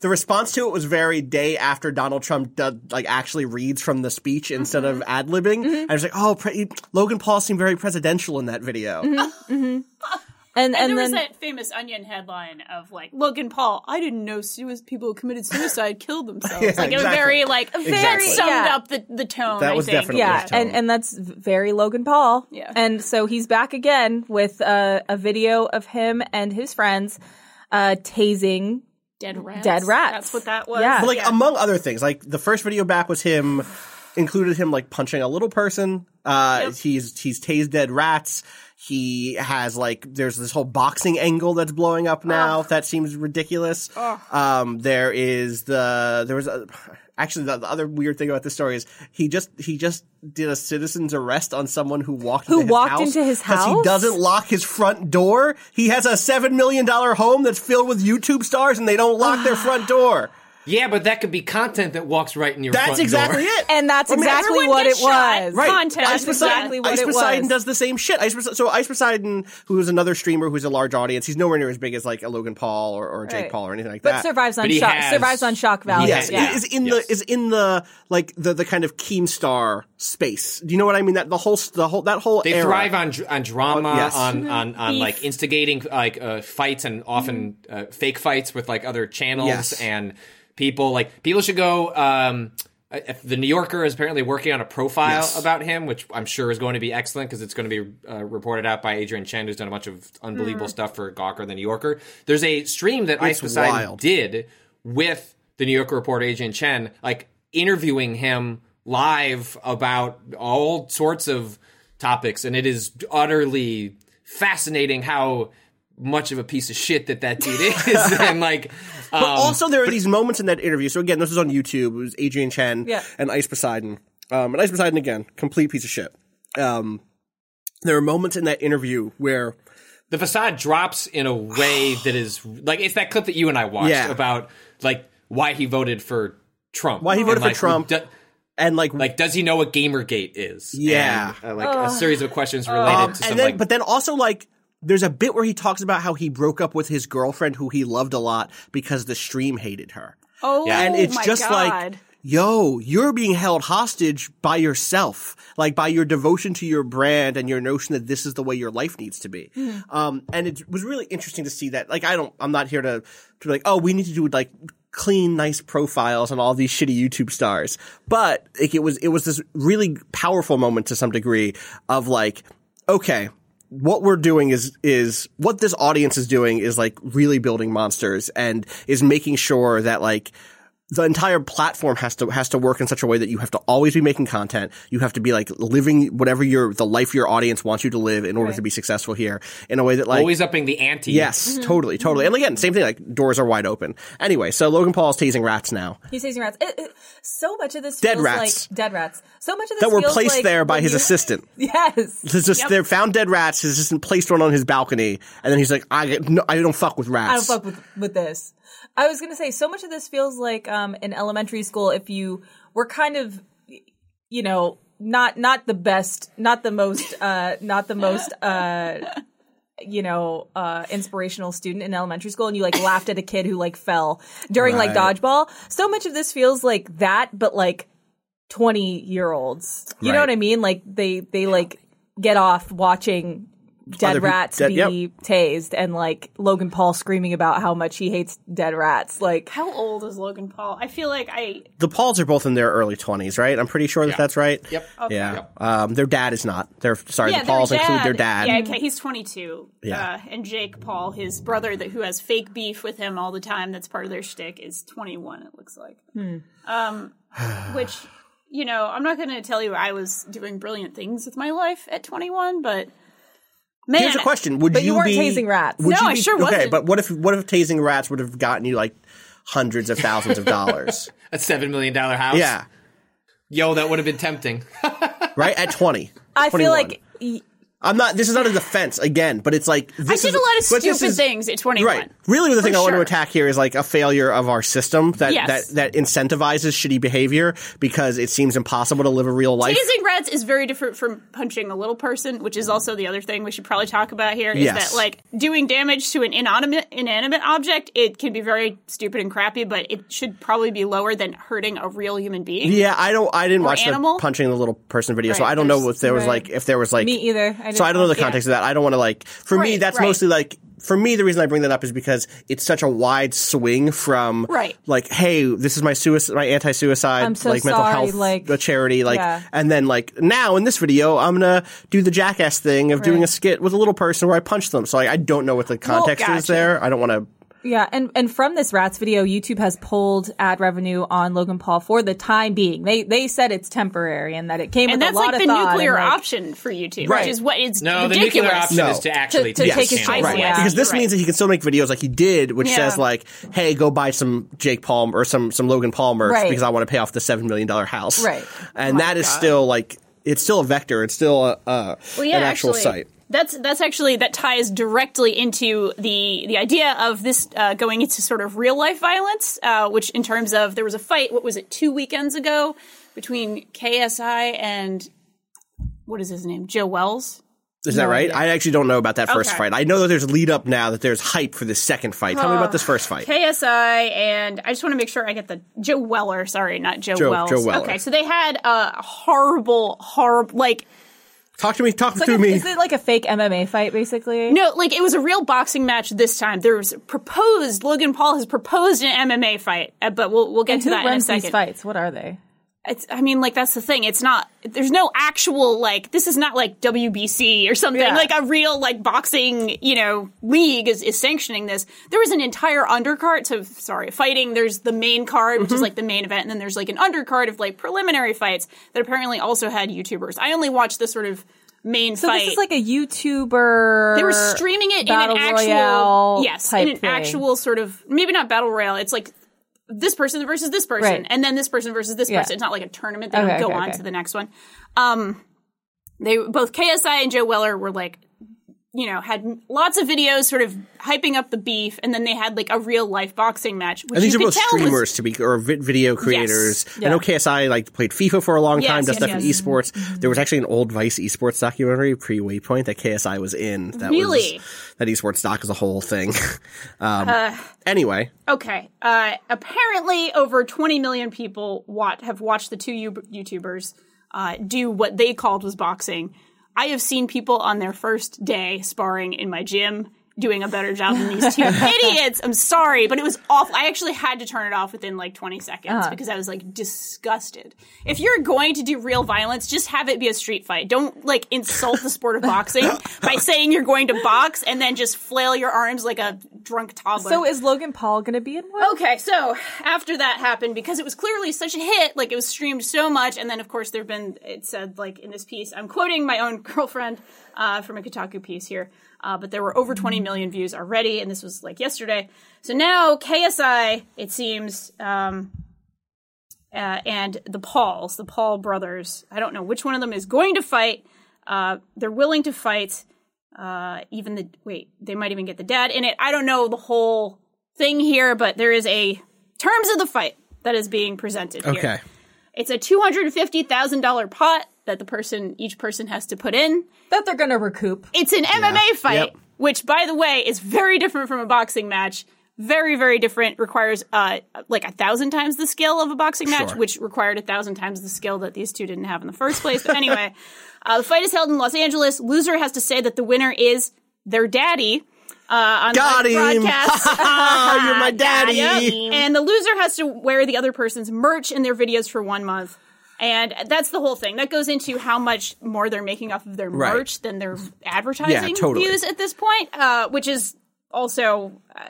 the response to it was very day after Donald Trump did, like actually reads from the speech instead Mm-hmm. of ad libbing. And I was like oh pre- Logan Paul seemed very presidential in that video. and And, and there was then that famous Onion headline of like Logan Paul. I didn't know sui- people who committed suicide killed themselves. Yeah, like it was very like Exactly. very summed Yeah. up the the tone. That I was think. definitely yeah, tone. and and that's very Logan Paul. Yeah. and so he's back again with uh, a video of him and his friends uh, tasing dead rats. Dead rats. That's what that was. Yeah. But like Yeah. among other things, like the first video back was him included him like punching a little person. Uh he's he's tased dead rats. He has like there's this whole boxing angle that's blowing up now that seems ridiculous. Um there is the there was a Actually, the, the other weird thing about this story is he just he just did a citizen's arrest on someone who walked Who into his walked house into his because he doesn't lock his front door. He has a seven million dollar home that's filled with YouTube stars, and they don't lock their front door. Yeah, but that could be content that walks right in your That's front exactly door. it. and that's I mean, exactly what it shot. was. Right. Content. Ice That's Poseidon, exactly what it was. Ice it Poseidon was. does the same shit. Ice so Ice Poseidon, who is another streamer who's a large audience, he's nowhere near as big as like a Logan Paul or, or a Jake Right. Paul or anything like But that. But survives on But shock. has- Survives on shock value. Yes, yeah. is in Yes. the is in the like the the kind of Keemstar space. Do you know what I mean? That the whole the whole that whole They era. thrive on on drama, On- yes. on on, on Beef. like instigating like uh, fights and often uh, fake fights with like other channels Yes. and people. Like people should go. Um, if the New Yorker is apparently working on a profile Yes. about him, which I'm sure is going to be excellent because it's going to be uh, reported out by Adrian Chen, who's done a bunch of unbelievable stuff for Gawker, the New Yorker. There's a stream that Ice Poseidon did with the New Yorker reporter Adrian Chen, like interviewing him live about all sorts of topics, and it is utterly fascinating how much of a piece of shit that that dude is, and like, um, But also, there are these moments in that interview. So again, this was on YouTube. It was Adrian Chen Yeah. and Ice Poseidon. Um, and Ice Poseidon again, complete piece of shit. Um, there are moments in that interview where the facade drops in a way that is like it's that clip that you and I watched Yeah. about like why he voted for Trump, Why he And, voted for like, Trump. do- and like like, does he know what GamerGate is? Yeah. And, uh, like a series of questions related Um, to some and then, like but then also like there's a bit where he talks about how he broke up with his girlfriend who he loved a lot because the stream hated her. Oh, and it's just God. like yo you're being held hostage by yourself like by your devotion to your brand and your notion that this is the way your life needs to be um and it was really interesting to see that like i don't i'm not here to to be like oh we need to do like clean nice profiles on all these shitty youtube stars but like, it was it was this really powerful moment to some degree of like okay what we're doing is is what this audience is doing is like really building monsters and is making sure that like the entire platform has to has to work in such a way that you have to always be making content. You have to be like living whatever your the life your audience wants you to live in order to be successful here in a way that like always upping the ante. yes, mm-hmm. totally, totally. Mm-hmm. And again, same thing. Like doors are wide open. Anyway, so Logan Paul's teasing rats now. He's tasing rats. It, it, so much of this Dead feels rats. like dead rats. So much of this That were feels placed like there by his you- assistant. Yes. It's just they found dead rats. His assistant placed one on his balcony, and then he's like, "I get- no, I don't fuck with rats." I don't fuck with with this. I was gonna say so much of this feels like um, in elementary school. If you were kind of, you know, not not the best, not the most, uh, not the most. Uh, you know, uh, inspirational student in elementary school and you like laughed at a kid who like fell during like dodgeball. So much of this feels like that, but like 20 year olds. You know what I mean? Like they, they like get off watching dead Other peop- rats dead- be yep. tased and like Logan Paul screaming about how much he hates dead rats. Like, How old is Logan Paul? I feel like I. the Pauls are both in their early twenties, right? I'm pretty sure that Yeah. that's right. Yep. Yeah. Yep. Um, their dad is not. They're sorry. yeah, the Pauls their include their dad. Yeah, okay, he's 22. Yeah. Uh, and Jake Paul, his brother, that who has fake beef with him all the time, that's part of their shtick, is 21. It looks like. Um, which, you know, I'm not going to tell you I was doing brilliant things with my life at 21, but man, Here's a question: Would you be. But you weren't be, tasing rats. No, you I be- sure Okay, wasn't. Okay, but what if what if tasing rats would have gotten you like hundreds of thousands of dollars? a seven million dollar house. yeah, yo, that would have been tempting. right at twenty. I feel like y- I'm not. This is not a defense again, but it's like I this did is a lot of but this stupid is- things at 21. Right. Really, the thing For I want to attack here is like a failure of our system that Yes. that that incentivizes shitty behavior because it seems impossible to live a real life. Tasing rats is very different from punching a little person, which is also the other thing we should probably talk about here. Is Yes. that like doing damage to an inanimate inanimate object? It can be very stupid and crappy, but it should probably be lower than hurting a real human being. Yeah, I don't. I didn't watch animal? the punching the little person video, so I don't know if there was right. like if there was like Me either. I so I don't know the context of that. I don't want to like. For me, that's right. mostly like. For me, the reason I bring that up is because it's such a wide swing from Right. like, hey, this is my suicide, my anti-suicide, so like mental health, like- a charity, like, Yeah. and then like now in this video, I'm gonna do the jackass thing of doing a skit with a little person where I punch them. So like, I don't know what the context is gotcha. there. I don't want to. Yeah, and and from this rats video, YouTube has pulled ad revenue on Logan Paul for the time being. They they said it's temporary and that it came And with a lot like of thought nuclear and, like, the nuclear option for YouTube, Right. which is what it's No, the nuclear option No. is to actually To- to take, take his his channel. Right, yeah. because this Right. means that he can still make videos like he did, which Yeah. says like, "Hey, go buy some Jake Paul or some some Logan Paul merch Right. because I want to pay off the seven million dollar house." Right. and oh that is still like it's still a vector. It's still a, a Well, yeah, an actual actually, site. That's that's actually that ties directly into the the idea of this uh, going into sort of real life violence, uh, which in terms of there was a fight. What was it? Two weekends ago between KSI and what is his name? Joe Wells. Is that right? I actually don't know about that first Okay. fight. I know that there's lead up now that there's hype for this second fight. Tell me about this first fight. KSI and I just want to make sure I get the Joe Weller. Sorry, not Joe, Joe- Wells. Joe Weller. Okay, so they had a horrible, horrible like. Talk to me. Talk It's like a- me. Is it like a fake MMA fight, basically? No, like it was a real boxing match this time. There was proposed. Logan Paul has proposed an MMA fight, uh, but we'll we'll get And to who that in a runs second. these fights? What are they? It's, I mean, like that's the thing. It's not. There's no actual like. This is not like WBC or something. Yeah. Like a real like boxing, you know, league is, is sanctioning this. There was an entire undercard. So sorry, fighting. There's the main card, which is Mm-hmm. like the main event, and then there's like an undercard of like preliminary fights that apparently also had YouTubers. I only watched the sort of main So fight. this is like a YouTuber. They were streaming it in an actual royale yes, in an thing. actual sort of maybe not battle royale. It's like this person versus this person, Right. and then this person versus this Yeah. person. It's not like a tournament. They Okay, don't go okay, on okay. to the next one. Um, they both KSI and Joe Weller were like. You know, had lots of videos sort of hyping up the beef, and then they had like a real life boxing match. Which and these are both tell was- streamers to be or vi- video creators. I know KSI like played FIFA for a long Yes, time, does yes, stuff yes. in esports. There was actually an old Vice esports documentary pre Waypoint that KSI was in. That Really? was that esports doc is a whole thing. um, anyway, Okay. Uh, apparently, over 20 million people wat- have watched the two U- YouTubers uh, do what they called was boxing. I have seen people on their first day sparring in my gym doing a better job than these two idiots. I'm sorry, but it was awful. I actually had to turn it off within like 20 seconds because I was like disgusted. If you're going to do real violence, just have it be a street fight. Don't like insult the sport of boxing by saying you're going to box and then just flail your arms like a drunk toddler. So is Logan Paul going to be in one? Okay, so after that happened, because it was clearly such a hit, like it was streamed so much, and then of course there've been it said like in this piece, I'm quoting my own girlfriend uh, from a Kotaku piece here, uh, but there were over 20 million views already, and this was like yesterday. So now KSI, it seems, um, uh, and the Pauls, the Paul brothers, I don't know which one of them is going to fight. Uh, they're willing to fight. Uh, even the wait, they might even get the dad in it. I don't know the whole thing here, but there is a terms of the fight that is being presented here. okay. It's a two hundred fifty thousand dollar pot that the person each person has to put in. That they're going to recoup. It's an MMA fight, Yep. which by the way is very different from a boxing match. Very, very different. Requires uh like a thousand times the skill of a boxing match, Sure. which required a thousand times the skill that these two didn't have in the first place. But anyway, uh, the fight is held in Los Angeles. Loser has to say that the winner is their daddy. Uh, on Got live him. broadcast. You're my daddy. Yep. And the loser has to wear the other person's merch in their videos for one month. And that's the whole thing. That goes into how much more they're making off of their Right. merch than their advertising totally. views at this point, uh, which is also, uh,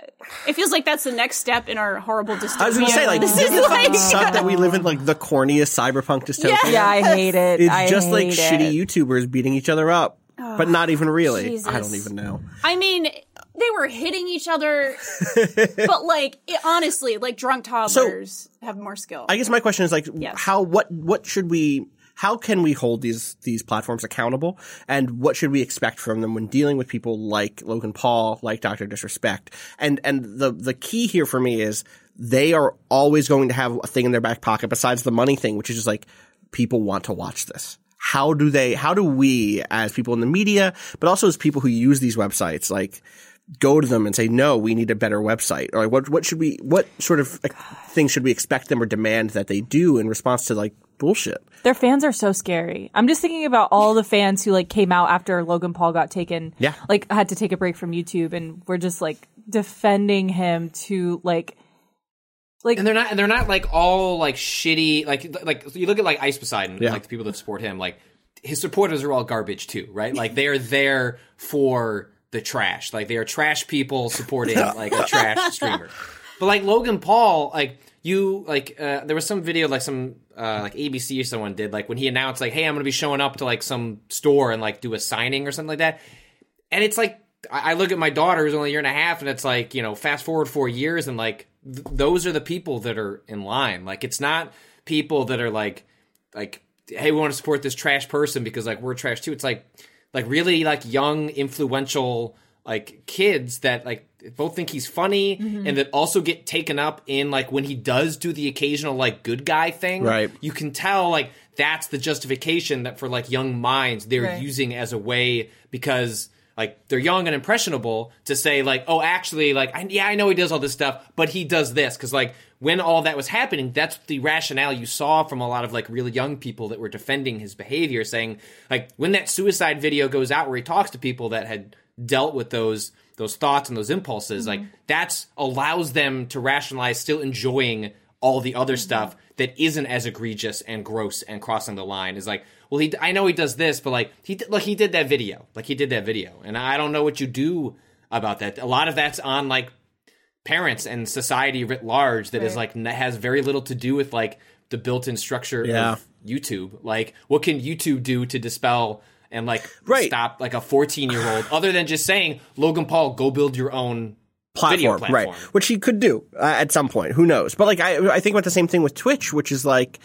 it feels like that's the next step in our horrible dystopia. I was going to say like this this is like, suck that we live in like the corniest cyberpunk dystopia. Yeah, I hate it. It's I just like hate shitty. YouTubers beating each other up, but not even really. Jesus. I don't even know. I mean, they were hitting each other, but like, it, honestly, like drunk toddlers have more skill. I guess my question is like, Yes. how what what should we how can we hold these these platforms accountable, and what should we expect from them when dealing with people like Logan Paul, like Doctor Disrespect, and and the the key here for me is they are always going to have a thing in their back pocket besides the money thing, which is just like people want to watch this. How do they? How do we, as people in the media, but also as people who use these websites, like go to them and say, no, we need a better website? Or like, what, what should we, what sort of like, things should we expect them or demand that they do in response to like bullshit? Their fans are so scary. I'm just thinking about all the fans who like came out after Logan Paul got taken. Yeah. Like had to take a break from YouTube and were just like defending him to like like and they're not and they're not like all like shitty like like you look at like Ice Poseidon Yeah. like the people that support him like his supporters are all garbage too right like they are there for the trash like they are trash people supporting like a trash streamer but like Logan Paul like you like uh, there was some video like some uh, like ABC or someone did like when he announced like hey I'm gonna be showing up to like some store and like do a signing or something like that and it's like I I look at my daughter who's only a year and a half, and it's like you know, fast forward four years, and like th- those are the people that are in line. Like it's not people that are like like hey, we want to support this trash person because like we're trash too. It's like like really like young, influential like kids that like both think he's funny mm-hmm. and that also get taken up in like when he does do the occasional like good guy thing. Right. You can tell like that's the justification that for like young minds they're Right. using as a way because like they're young and impressionable to say like oh actually like I, yeah I know he does all this stuff but he does this. Because like when all that was happening that's the rationale you saw from a lot of like really young people that were defending his behavior saying like when that suicide video goes out where he talks to people that had dealt with those those thoughts and those impulses like mm-hmm. that's allows them to rationalize still enjoying all the other mm-hmm. stuff that isn't as egregious and gross and crossing the line. Is like well he I know he does this but like he did- like he did that video like he did that video and I don't know what you do about that a lot of that's on like parents and society writ large that is Right. like has very little to do with like the built-in structure Yeah. of YouTube like what can YouTube do to dispel and like Right. stop like a 14 year old other than just saying Logan Paul go build your own video platform, right? Which he could do uh, at some point. Who knows? But like, I I think about the same thing with Twitch, which is like.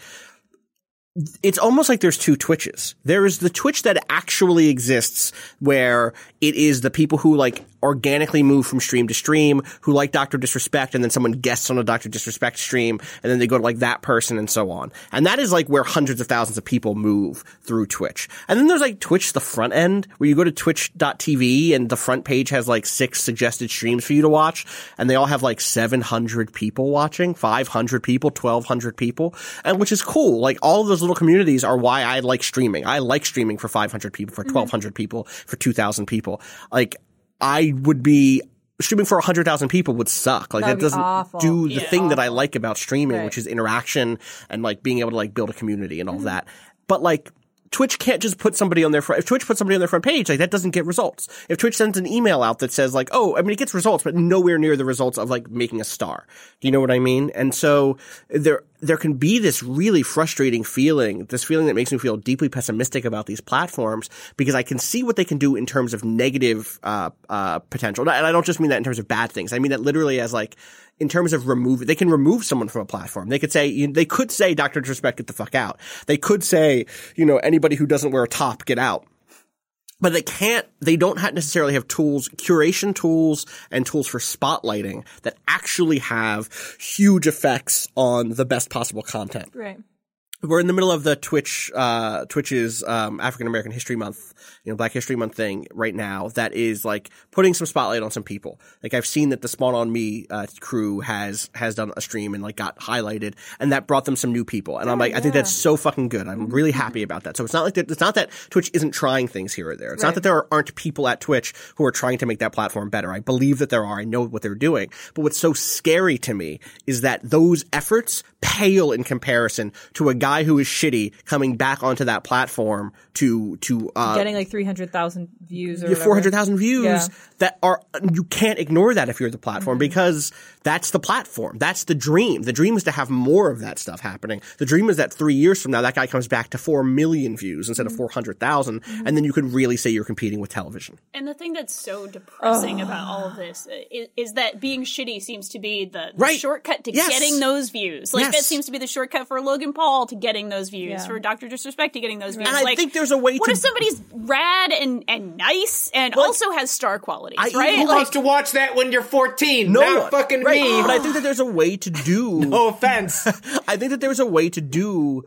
It's almost like there's two Twitches. There is the Twitch that actually exists where it is the people who like organically move from stream to stream, who like Dr. Disrespect, and then someone guests on a Dr. Disrespect stream, and then they go to like that person and so on. And that is like where hundreds of thousands of people move through Twitch. And then there's like Twitch, the front end, where you go to twitch.tv and the front page has like six suggested streams for you to watch, and they all have like 700 people watching, 500 people, 1200 people, and which is cool. Like all of those little communities are why I like streaming. I like streaming for 500 people, for mm-hmm. 1200 people, for 2000 people. Like I would be streaming for 100,000 people would suck. Like That'd that doesn't awful. do the Yeah. thing that I like about streaming, Right. which is interaction and like being able to like build a community and Mm-hmm. all that. But like Twitch can't just put somebody on their front. If Twitch puts somebody on their front page, like that doesn't get results. If Twitch sends an email out that says like, oh, I mean, it gets results, but nowhere near the results of like making a star. Do you know what I mean? And so there, there can be this really frustrating feeling, this feeling that makes me feel deeply pessimistic about these platforms because I can see what they can do in terms of negative, uh, uh, potential. And I don't just mean that in terms of bad things. I mean that literally as like, in terms of remove, they can remove someone from a platform. They could say, they could say, Dr. Disrespect, get the fuck out. They could say, you know, anybody who doesn't wear a top, get out. But they can't, they don't necessarily have tools, curation tools and tools for spotlighting that actually have huge effects on the best possible content right. We're in the middle of the Twitch, uh, Twitch's, um, African American History Month, you know, Black History Month thing right now that is like putting some spotlight on some people. Like I've seen that the Spawn on Me, uh, crew has, has done a stream and like got highlighted and that brought them some new people. And I'm like, I think that's so fucking good. I'm really happy about that. So it's not like that, it's not that Twitch isn't trying things here or there. It's not that there aren't people at Twitch who are trying to make that platform better. I believe that there are. I know what they're doing. But what's so scary to me is that those efforts pale in comparison to a guy who is shitty coming back onto that platform to to uh Getting like 300,000 views or 400,000 views Yeah. that are, you can't ignore that if you're the platform Mm-hmm. because that's the platform. That's the dream. The dream is to have more of that stuff happening. The dream is that three years from now, that guy comes back to 4 million views instead Mm-hmm. of 400,000. And then you could really say you're competing with television. And the thing that's so depressing about all of this is, is that being shitty seems to be the, the Right. shortcut to Yes. getting those views. Like that seems to be the shortcut for Logan Paul to getting those views, Yeah. for Doctor Disrespect to getting those views. And I like, think there's a way What to- if somebody's rad and and nice and also has star qualities, I- right? Who Like, wants to watch that when you're 14? no Not one. fucking right. me. But I think that there's a way to do. no offense. I think that there's a way to do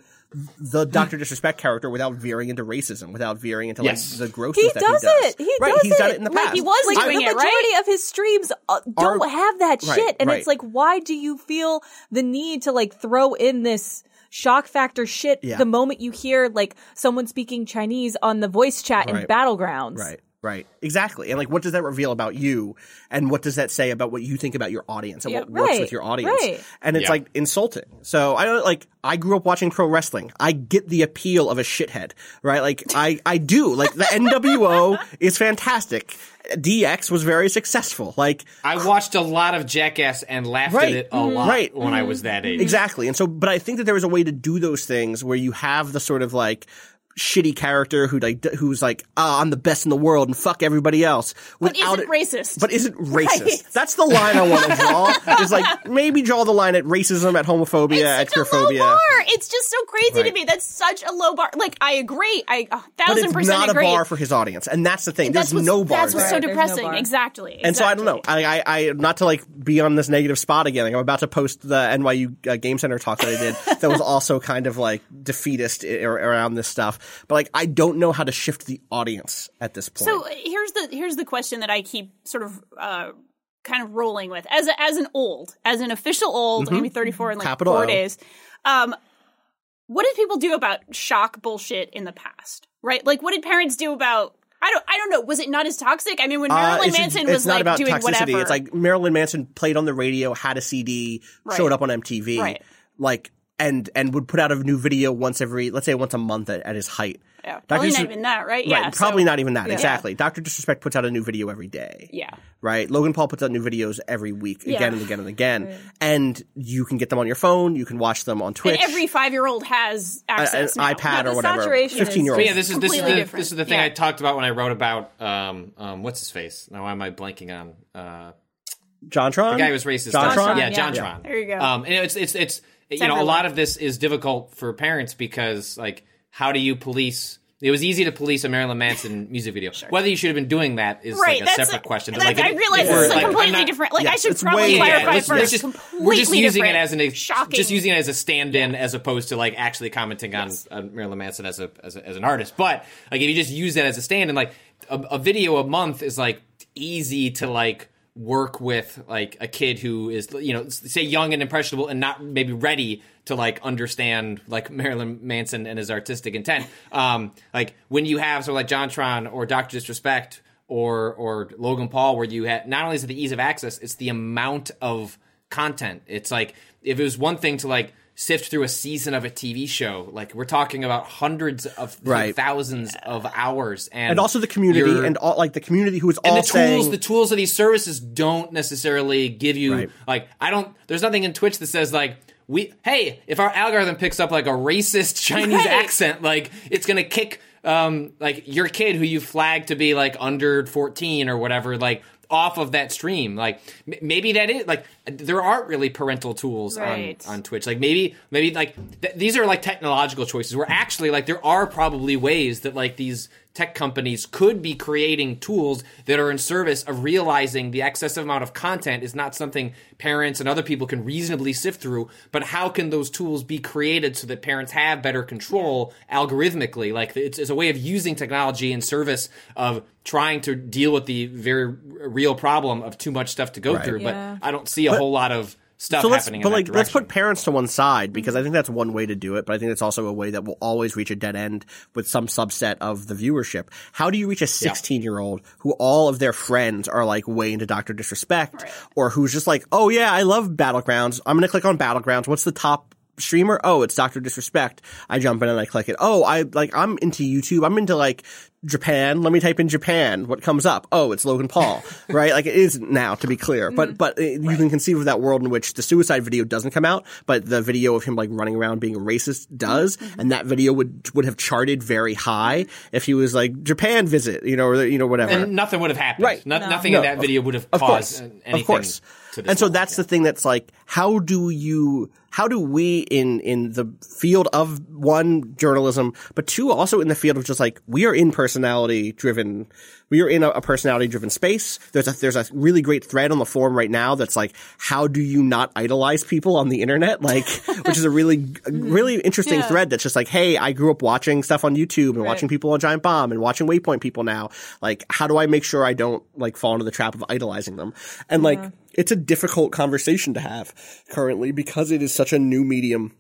the Doctor Disrespect character without veering into racism, without veering into Yes. like the grossness He that does he does. it. He right, does he's done it. it in the Like, past. he was like doing the it, majority right? of his streams uh, don't Are- have that right, shit and right. it's like why do you feel the need to like throw in this shock factor shit Yeah. the moment you hear like someone speaking chinese on the voice chat in battlegrounds. Right, right, exactly. And like, what does that reveal about you? And what does that say about what you think about your audience and Yeah, what works right, with your audience? right. And it's Yeah. like insulting. So I don't like. I grew up watching pro wrestling. I get the appeal of a shithead, right? Like I, I do. Like the NWO is fantastic. DX was very successful. Like I watched a lot of Jackass and laughed Right. at it a lot mm-hmm. Right. when I was that age. Exactly. And so, but I think that there was a way to do those things where you have the sort of like shitty character who like who's like, ah, I'm the best in the world and fuck everybody else. But isn't it- racist. But isn't racist. Right. That's the line I want to draw. is like maybe draw the line at racism, at homophobia, at it's such a low bar. It's just so crazy to me. That's such a low bar. Like I agree. I a But thousand it's percent not agree. a bar for his audience, and that's the thing. that's There's no bar That's what's there. so Right, there's no depressing. exactly. And so I don't know. I, I, I, not to like be on this negative spot again. Like I'm about to post the NYU uh, Game Center talk that I did. that was also kind of like defeatist around this stuff. But like, I don't know how to shift the audience at this point. So here's the here's the question that I keep sort of uh, kind of rolling with as a, as an old as an official old. I'm gonna be 34 in like Mm-hmm. Capital four O. days. Um, what did people do about shock bullshit in the past? Right? Like, what did parents do about? I don't. I don't know. Was it not as toxic? I mean, when Uh, Marilyn it's, Manson it's was like doing toxicity. whatever, It's like Marilyn Manson played on the radio, had a CD, Right. showed up on MTV, Right. like and and would put out a new video once every, let's say, once a month at, at his height. yeah, Dr. probably not Dis- even that, right? Right, Yeah, probably so- not even that. yeah. Exactly. Doctor Disrespect puts out a new video every day. Yeah. right? Logan Paul puts out new videos every week, Yeah. again and again and again, and you can get them on your phone. You can watch them on Twitch, And every five year old has a- an access. now. iPad the or whatever. Fifteen year old. yeah, this is this is the this is the thing Yeah. I talked about when I wrote about um um what's his face. Now why am I blanking on uh JonTron, the guy who was racist. JonTron? last- Yeah, yeah. JonTron. There you go. Um, and it's it's it's you know a lot of this is difficult for parents because like how do you police? It was easy to police a Marilyn Manson music video. Whether you should have been doing that is Right, like a separate a- question. But, like, I realize if this is a like, completely not- different. Like yeah, I should probably way- clarify yeah, let's- first. let's just, we're just using it as an ex- shocking. just using it as a stand-in as opposed to like actually commenting on, on Marilyn Manson as a, as a as an artist. But like if you just use that as a stand-in, like a, a video a month is like easy to like work with like a kid who is you know say young and impressionable and not maybe ready to like understand like Marilyn Manson and his artistic intent. Um, like when you have sort of like JonTron or Doctor Disrespect or or Logan Paul, where you have not only is it the ease of access, it's the amount of content. It's like if it was one thing to like sift through a season of a TV show, like we're talking about hundreds of Right. thousands of hours, and and also the community and all like the community who is and all the tools saying the tools of these services don't necessarily give you Right. like i don't there's nothing in twitch that says like we hey if our algorithm picks up like a racist chinese Right. accent like it's gonna kick um like your kid who you flagged to be like under 14 or whatever like off of that stream like m- maybe that is like there aren't really parental tools Right. on on twitch like maybe maybe like th- these are like technological choices where actually like there are probably ways that like these tech companies could be creating tools that are in service of realizing the excessive amount of content is not something parents and other people can reasonably sift through but how can those tools be created so that parents have better control algorithmically like it's, it's a way of using technology in service of trying to deal with the very real problem of too much stuff to go through Yeah. but i don't see a whole lot of stuff so let's, happening but in like that let's put parents to one side because mm-hmm. I think that's one way to do it, but I think that's also a way that will always reach a dead end with some subset of the viewership. How do you reach a 16 year old who all of their friends are like way into Doctor Disrespect, or who's just like, oh yeah, I love Battlegrounds. I'm gonna click on Battlegrounds. What's the top streamer? Oh, it's Doctor Disrespect. I jump in and I click it. Oh, I like I'm into YouTube. I'm into like Japan. Let me type in Japan. What comes up? Oh, it's Logan Paul, right? Like it is now, to be clear. But but uh, you can conceive of that world in which the suicide video doesn't come out, but the video of him like running around being a racist does, and that video would would have charted very high if he was like Japan visit, you know, or you know whatever. and nothing would have happened. Right. No- Nothing No, in that video would have of caused course, anything. of course. And so that's the thing that's like, how do you, how do we in, in the field of one journalism, but two also in the field of just like, we are in personality driven, we are in a, a personality driven space. There's a, there's a really great thread on the forum right now that's like, how do you not idolize people on the internet? Like, which is a really, a really interesting Yeah. thread that's just like, hey, I grew up watching stuff on YouTube and watching people on Giant Bomb and watching Waypoint people now. Like, how do I make sure I don't like fall into the trap of idolizing them? And like, it's a difficult conversation to have currently because it is such a new medium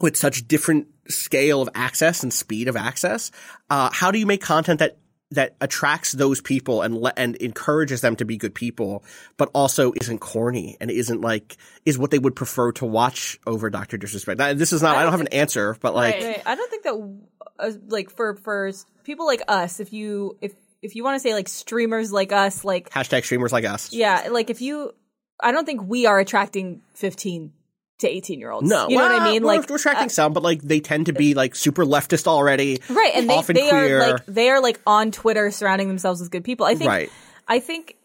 with such different scale of access and speed of access. Uh, how do you make content that that attracts those people and le- and encourages them to be good people, but also isn't corny and isn't like is what they would prefer to watch over Doctor Disrespect. This is not. I don't have an answer, but like Right. I don't think that uh, like for for people like us, if you if if you want to say like streamers like us, like hashtag streamers like us. yeah, like if you, I don't think we are attracting fifteen to eighteen year olds. No, you know what I mean? We're, Like we're tracking uh, some, but like they tend to be like super leftist already, right, and they often they queer. are like they are like on Twitter surrounding themselves with good people. I think. Right. I think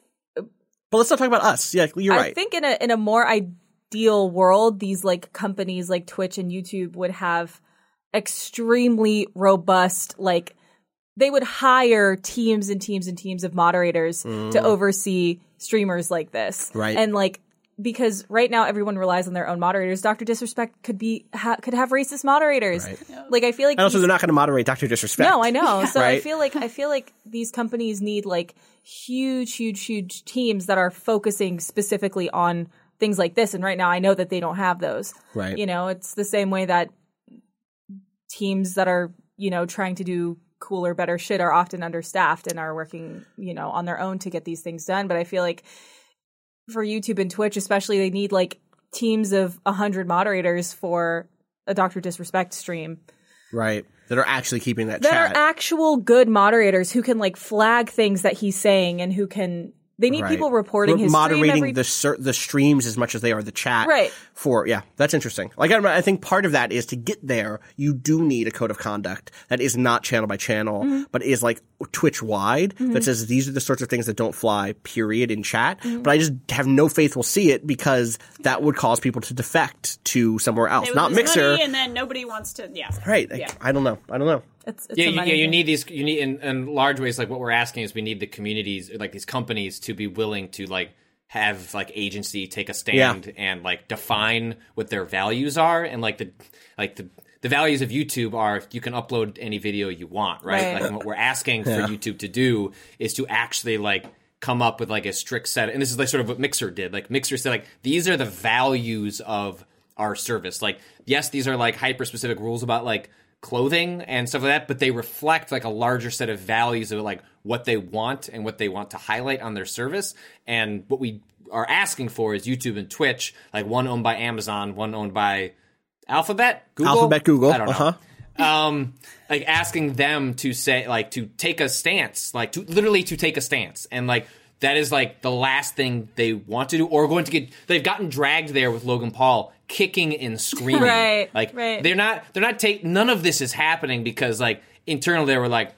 but let's not talk about us. Yeah, you're I right. I think in a in a more ideal world, these like companies like Twitch and YouTube would have extremely robust like they would hire teams and teams and teams of moderators to oversee streamers like this. Mm. Right. And like because right now everyone relies on their own moderators. Doctor Disrespect could be ha- could have racist moderators. Like I feel like and also, these- they're not going to moderate Doctor Disrespect. no, I know. So I feel like I feel like these companies need like huge, huge, huge teams that are focusing specifically on things like this. And right now, I know that they don't have those. Right. You know, it's the same way that teams that are you know trying to do cooler, better shit are often understaffed and are working you know on their own to get these things done. But I feel like for YouTube and Twitch, especially, they need like teams of a hundred moderators for a Doctor Disrespect stream right. That are actually keeping that, that chat. are actual good moderators who can like flag things that he's saying and who can they need Right. people reporting We're his moderating stream every the ser- the streams as much as they are the chat. Right. For yeah, that's interesting. Like I, I think part of that is to get there, you do need a code of conduct that is not channel by channel, Mm-hmm. but is like Twitch wide that says these are the sorts of things that don't fly. Period in chat. Mm-hmm. But I just have no faith we'll see it because that would cause people to defect to somewhere else, not Mixer. and then nobody wants to. Yeah, Right. Yeah. I don't know. I don't know. It's, it's yeah, a you, money yeah, you need these. You need in, in large ways. Like what we're asking is, we need the communities, like these companies, to be willing to like have like agency take a stand and like define what their values are, and like the like the the values of YouTube are you can upload any video you want, right? Right. Like and what we're asking for YouTube to do is to actually like come up with like a strict set and this is like sort of what Mixer did. Like Mixer said like these are the values of our service. Like yes, these are like hyper specific rules about like clothing and stuff like that, but they reflect like a larger set of values of like what they want and what they want to highlight on their service. And what we are asking for is YouTube and Twitch, like one owned by Amazon, one owned by Alphabet, Google, Alphabet, Google, I don't know uh-huh. um like asking them to say like to take a stance like to literally to take a stance and like that is like the last thing they want to do or going to get they've gotten dragged there with Logan Paul kicking and screaming Right, like right. they're not they're not take none of this is happening because like internally they were like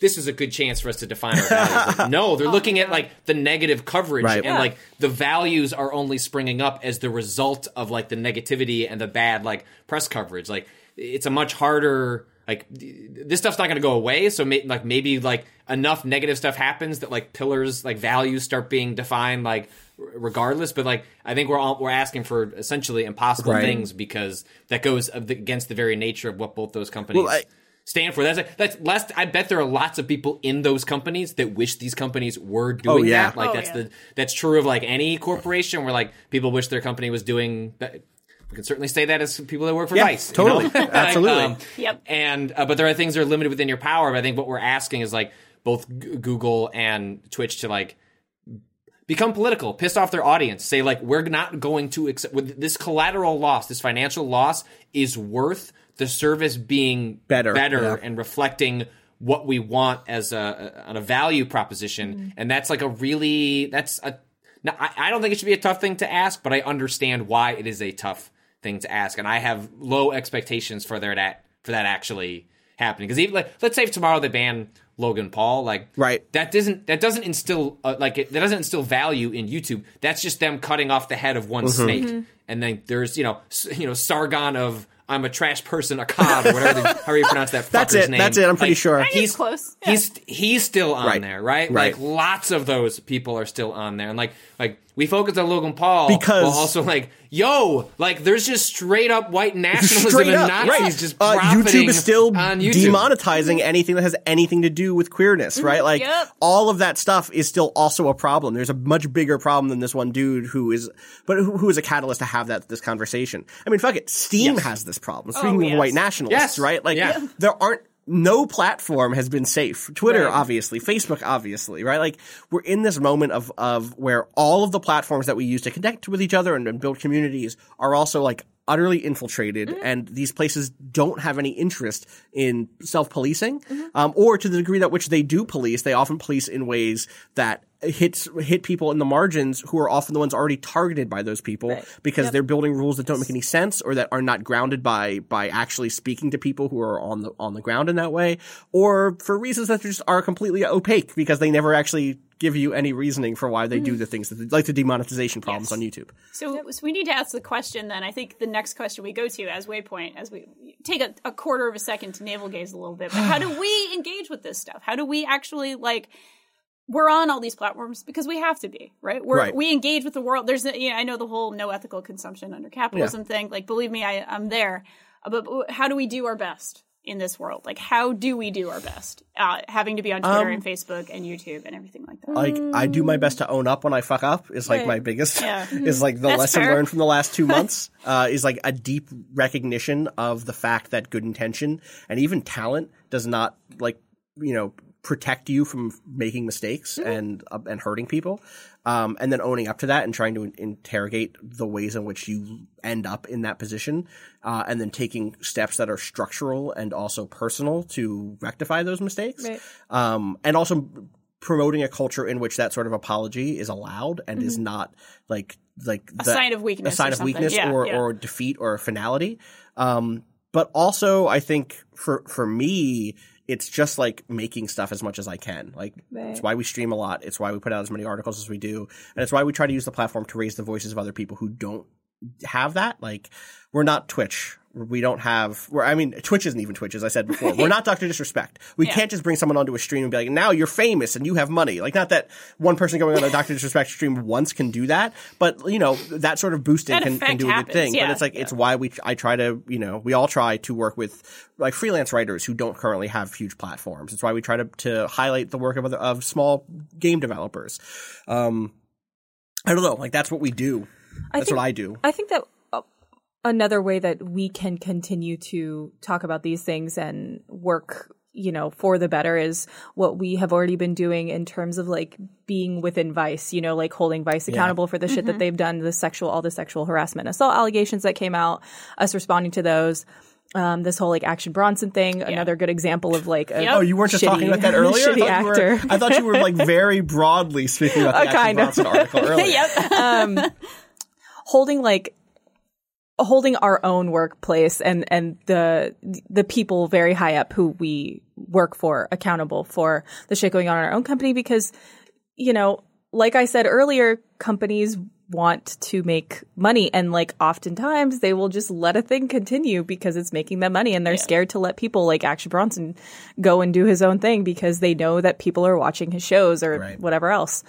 this is a good chance for us to define our values. Like, no, they're oh looking at like the negative coverage Right. and Yeah. like the values are only springing up as the result of like the negativity and the bad like press coverage. Like it's a much harder like this stuff's not going to go away. So may, like maybe like enough negative stuff happens that like pillars like values start being defined like r- regardless. But like I think we're all we're asking for essentially impossible Right. things because that goes against the very nature of what both those companies Well, I- stand for. That's that's less. I bet there are lots of people in those companies that wish these companies were doing Oh, yeah. that. Like Oh, that's yeah. the that's true of like any corporation where like people wish their company was doing. that. We can certainly say that as people that work for Yeah, Vice. you know? totally. Like, Absolutely. Yep. And uh, but there are things that are limited within your power. But I think what we're asking is like both G- Google and Twitch to like become political, piss off their audience, say like we're not going to accept with this collateral loss, this financial loss is worth the service being Better, better yeah. and reflecting what we want as a, a on a value proposition, mm-hmm. and that's like a really that's a. Now, I, I don't think it should be a tough thing to ask, but I understand why it is a tough thing to ask, and I have low expectations for there that for that actually happening. Because even like, let's say if tomorrow they ban Logan Paul, like Right. that doesn't that doesn't instill uh, like it, that doesn't instill value in YouTube. That's just them cutting off the head of one Mm-hmm. snake, and then there's you know s- you know Sargon of I'm a trash person, a cod, or whatever the, however you pronounce that. That's fucker's it. Name. That's it. I'm pretty Like, sure. He's close. Yeah. He's he's still on Right. there, right? Right. Like lots of those people are still on there, and like like we focus on Logan Paul Because- while also like yo, like there's just straight up white nationalism Straight and up, Nazis right. just uh, YouTube is still on YouTube. demonetizing anything that has anything to do with queerness, right? Like Yep. all of that stuff is still also a problem. There's a much bigger problem than this one dude who is, but who, who is a catalyst to have that this conversation. I mean, fuck it, Steam has this problem. Speaking of yes. white nationalists, Yes. right? Like Yeah. there aren't. No platform has been safe. Twitter, Right. obviously, Facebook, obviously, right? Like we're in this moment of of where all of the platforms that we use to connect with each other and, and build communities are also like utterly infiltrated, Mm-hmm. and these places don't have any interest in self policing, Mm-hmm. um, or to the degree that which they do police, they often police in ways that hits hit people in the margins who are often the ones already targeted by those people because they're building rules that don't make any sense or that are not grounded by by actually speaking to people who are on the on the ground in that way or for reasons that just are completely opaque because they never actually give you any reasoning for why they Mm-hmm. do the things that they, like the demonetization problems on YouTube. So, so we need to ask the question then. I think the next question we go to as waypoint, as we take a, a quarter of a second to navel gaze a little bit, but how do we engage with this stuff? How do we actually like? We're on all these platforms because we have to be, right? We're, Right. We engage with the world. There's, a, you know, I know the whole no ethical consumption under capitalism thing. Like, believe me, I, I'm there. Uh, But, how do we do our best in this world? Like, how do we do our best? Uh, having to be on Twitter Um, and Facebook and YouTube and everything like that. Like I do my best to own up when I fuck up is like my biggest Yeah. is like the That's lesson fair. learned from the last two months uh, is like a deep recognition of the fact that good intention and even talent does not like you know protect you from making mistakes Mm-hmm. and uh, and hurting people um, and then owning up to that and trying to interrogate the ways in which you end up in that position uh, and then taking steps that are structural and also personal to rectify those mistakes Right. um, and also promoting a culture in which that sort of apology is allowed and is not like like Mm-hmm. A sign of weakness a sign or of something. weakness Yeah, or yeah. or defeat or finality. Um, but also, I think for for me, it's just like making stuff as much as I can. Like it's why we stream a lot. It's why we put out as many articles as we do, and it's why we try to use the platform to raise the voices of other people who don't have that. Like we're not Twitch. We don't have. We're, I mean, Twitch isn't even Twitch, as I said before. We're not Doctor Disrespect. We can't just bring someone onto a stream and be like, "Now you're famous and you have money." Like, not that one person going on a Doctor Disrespect stream once can do that, but you know that sort of boosting can, can effect do a good thing. yeah. But it's like it's why we I try to you know we all try to work with like freelance writers who don't currently have huge platforms. It's why we try to to highlight the work of other, of small game developers. Um, I don't know, like that's what we do. That's think- what I do. I think that another way that we can continue to talk about these things and work, you know, for the better is what we have already been doing in terms of like being within Vice, you know, like holding Vice accountable for the shit that they've done, the sexual, all the sexual harassment, assault allegations that came out, us responding to those. Um, this whole like Action Bronson thing, another good example of like a Yep. Oh, you weren't just shitty- talking about that earlier. shitty I thought, you were. I thought you were like very broadly speaking about the Uh, Action kind of. Bronson article earlier. yep. holding like holding our own workplace and and the the people very high up who we work for accountable for the shit going on in our own company because you know like i said earlier companies want to make money and like oftentimes they will just let a thing continue because it's making them money and they're scared to let people like action bronson go and do his own thing because they know that people are watching his shows or Right. whatever else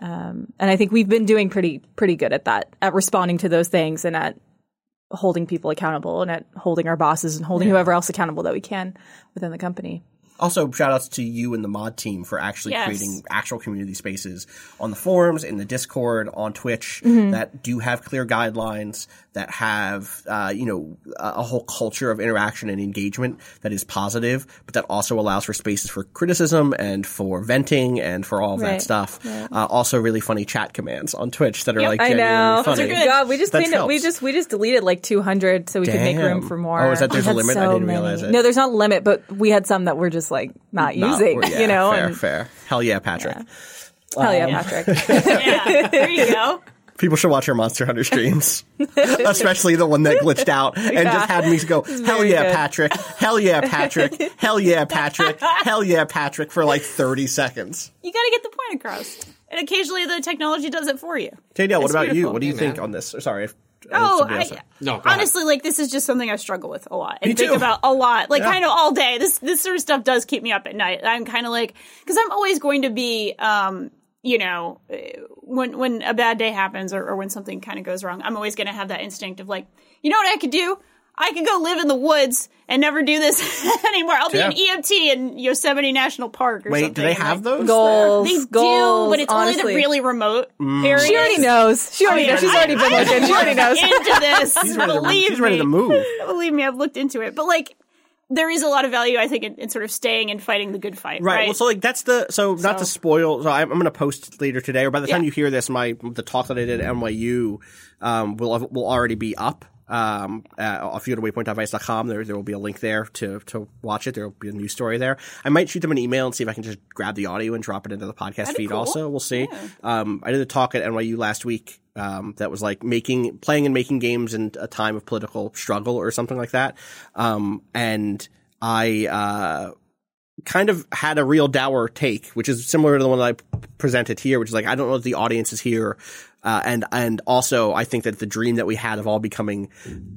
um, and I think we've been doing pretty pretty good at that, at responding to those things and at holding people accountable and at holding our bosses and holding whoever else accountable that we can within the company. Also, shout outs to you and the mod team for actually Yes. creating actual community spaces on the forums, in the Discord, on Twitch Mm-hmm. that do have clear guidelines, that have, uh, you know, a, a whole culture of interaction and engagement that is positive, but that also allows for spaces for criticism and for venting and for all of that Right. stuff. Uh, also, really funny chat commands on Twitch that are like I know. funny. God, we just cleaned up, we just we just deleted like 200 so we could make room for more. Oh, is that- there's We a had limit? I didn't many. realize it. No, there's not a limit, but we had some that were just just like not No, using, yeah, you know? fair, and fair. Hell yeah, Patrick. hell yeah, um, Patrick. yeah, there you go. People should watch your Monster Hunter streams, especially the one that glitched out and Yeah. just had me go, "Hell yeah, good. Patrick! Hell yeah, Patrick! Hell yeah, Patrick! Hell yeah, Patrick!" for like thirty seconds. You got to get the point across, and occasionally the technology does it for you. Danielle, what It's about you? What do you Hey, think on this? Sorry. If- Oh, somebody I. No, go ahead. honestly, like this is just something I struggle with a lot and Me think too. about a lot, like Yeah. kind of all day. This this sort of stuff does keep me up at night. I'm kind of like because I'm always going to be, um, you know, eh, when when a bad day happens or, or when something kind of goes wrong, I'm always going to have that instinct of like, you know what I could do? I could go live in the woods and never do this anymore. I'll be Yeah. an EMT in Yosemite National Park or Wait, something. do they have those? Goals, They goals, do, but it's only the really remote Mm. areas. She already knows. She already I knows. mean, She's already been I- looking. She already knows. into this. She's ready, to, believe she's ready to move. Believe me, I've looked into it. But like, there is a lot of value, I think, in, in sort of staying and fighting the good fight. Right. Right. Well, so like that's the so, not to spoil. So I'm, I'm going to post later today, or by the time Yeah. you hear this, my the talk that I did at NYU um, will will already be up. Um, uh, if you go to waypoint.vice.com, there there will be a link there to to watch it. There will be a news story there. I might shoot them an email and see if I can just grab the audio and drop it into the podcast That'd feed. cool. Also, we'll see. Um, I did a talk at NYU last week. Um, that was like making, playing and making games in a time of political struggle or something like that. Um, and I, uh, kind of had a real dour take, which is similar to the one that I presented here, which is like I don't know if the audience is here, uh, and and also I think that the dream that we had of all becoming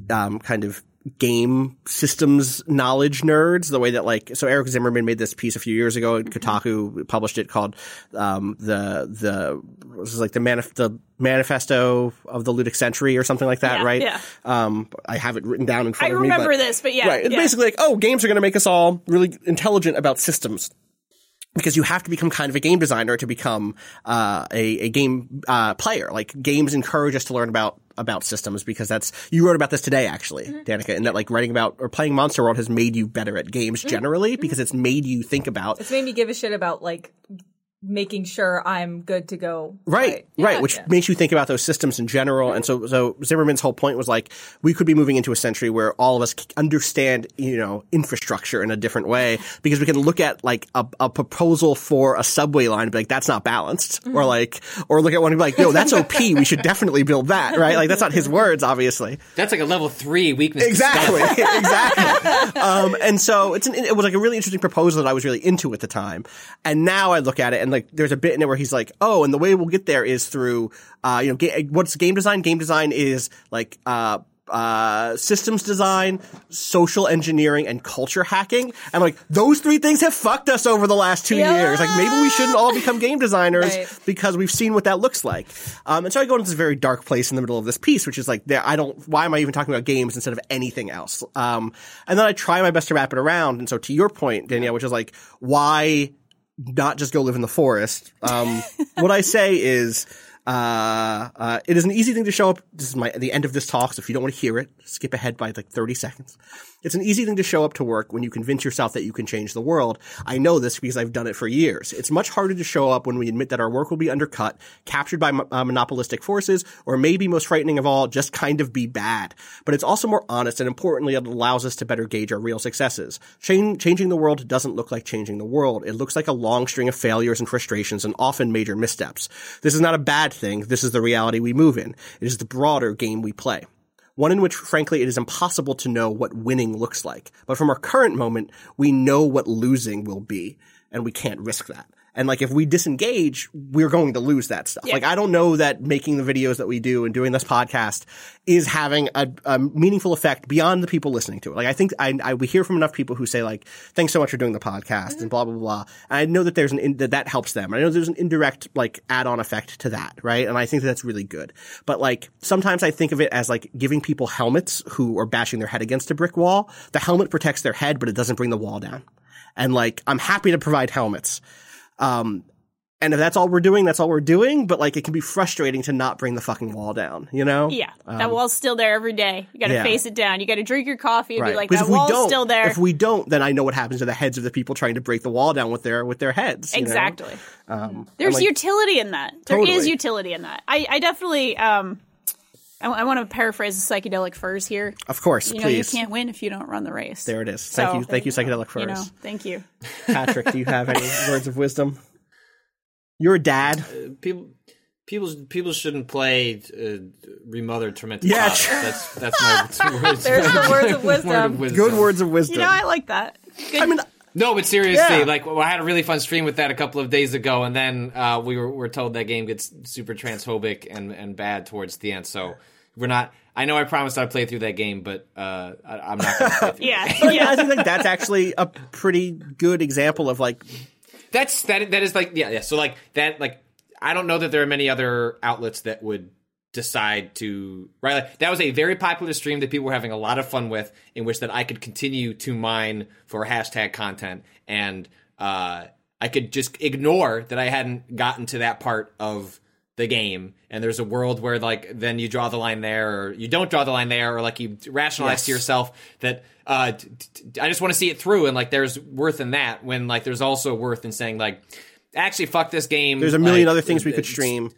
um, kind of game systems knowledge nerds, the way that like so Eric Zimmerman made this piece a few years ago, and Kotaku published it called um, the the was like the manif- the manifesto of the ludic century or something like that, Yeah, right? yeah. Um, I have it written down in I front of me. I remember this, but yeah. right. It's yeah. basically like, oh, games are going to make us all really intelligent about systems. Because you have to become kind of a game designer to become uh, a, a game uh, player. Like games encourage us to learn about about systems because that's you wrote about this today actually, Mm-hmm. Danika, and that like writing about or playing Monster World has made you better at games Mm-hmm. generally because it's made you think about It's made me give a shit about like making sure I'm good to go. Right, right, which makes you think about those systems in general. And so, so Zimmerman's whole point was like, we could be moving into a century where all of us understand, you know, infrastructure in a different way because we can look at like a, a proposal for a subway line and be like, that's not balanced. Or like, or look at one and be like, yo, that's OP. we should definitely build that, right? Like, that's not his words, obviously. That's like a level three weakness. Exactly, exactly. Um, and so it's an, it was like a really interesting proposal that I was really into at the time. And now I look at it and like there's a bit in it where he's like, oh, and the way we'll get there is through, uh, you know, ga- what's game design? Game design is like, uh, uh, systems design, social engineering, and culture hacking. And like those three things have fucked us over the last two years. Like maybe we shouldn't all become game designers Right. because we've seen what that looks like. Um, and so I go into this very dark place in the middle of this piece, which is like, there, I don't, why am I even talking about games instead of anything else? Um, and then I try my best to wrap it around. And so to your point, Danielle, which is like, why not just go live in the forest? Um, what I say is, uh, uh, it is an easy thing to show up. This is my, the end of this talk. So if you don't want to hear it, skip ahead by like 30 seconds. It's an easy thing to show up to work when you convince yourself that you can change the world. I know this because I've done it for years. It's much harder to show up when we admit that our work will be undercut, captured by uh, monopolistic forces, or maybe most frightening of all, just kind of be bad. But it's also more honest and importantly, it allows us to better gauge our real successes. Chan- changing the world doesn't look like changing the world. It looks like a long string of failures and frustrations and often major missteps. This is not a bad thing. This is the reality we move in. It is the broader game we play one in which, frankly, it is impossible to know what winning looks like. But from our current moment, we know what losing will be, and we can't risk that. And like, if we disengage, we're going to lose that stuff. Like, I don't know that making the videos that we do and doing this podcast is having a, a meaningful effect beyond the people listening to it. Like, I think I, I we hear from enough people who say like, "Thanks so much for doing the podcast," and mm-hmm. blah blah blah. And I know that there's an in, that that helps them. I know there's an indirect like add-on effect to that, right? And I think that that's really good. But like, sometimes I think of it as like giving people helmets who are bashing their head against a brick wall. The helmet protects their head, but it doesn't bring the wall down. And like, I'm happy to provide helmets. Um, and if that's all we're doing, that's all we're doing. But like, it can be frustrating to not bring the fucking wall down, you know? Yeah, that wall's still there every day. You got to Um, yeah. face it down. You got to drink your coffee and Right. be like, Because that wall's still there. if we don't, then I know what happens to the heads of the people trying to break the wall down with their with their heads. you know? exactly. Um, There's like, utility in that. There is Totally. utility in that. I, I definitely, um, I, I want to paraphrase the psychedelic furs here. Of course, You know, please. you can't win if you don't run the race. There it is. Thank So- you, thank you, psychedelic furs. You know, thank you. Patrick, do you have any words of wisdom? You're a dad. people people people shouldn't play uh, remothered tormented Yeah, That's that's my words. There's the words of Word wisdom. Good words of wisdom. You know, I like that. Good. I mean, No, but seriously, Yeah. like well, I had a really fun stream with that a couple of days ago, and then uh, we were, were told that game gets super transphobic and, and bad towards the end. So we're not. I know I promised I'd play through that game, but uh, I, I'm not going to play through. yeah, yeah, yeah. I think like that's actually a pretty good example of like That's that. That is like yeah, yeah. So like that. Like I don't know that there are many other outlets that would decide to right. Like, that was a very popular stream that people were having a lot of fun with, in which that I could continue to mine for hashtag content, and uh, I could just ignore that I hadn't gotten to that part of the game and there's a world where like then you draw the line there or you don't draw the line there or like you rationalize to yourself that uh t- t- I just want to see it through and like there's worth in that when like there's also worth in saying like actually fuck this game there's a million like, other things we could stream.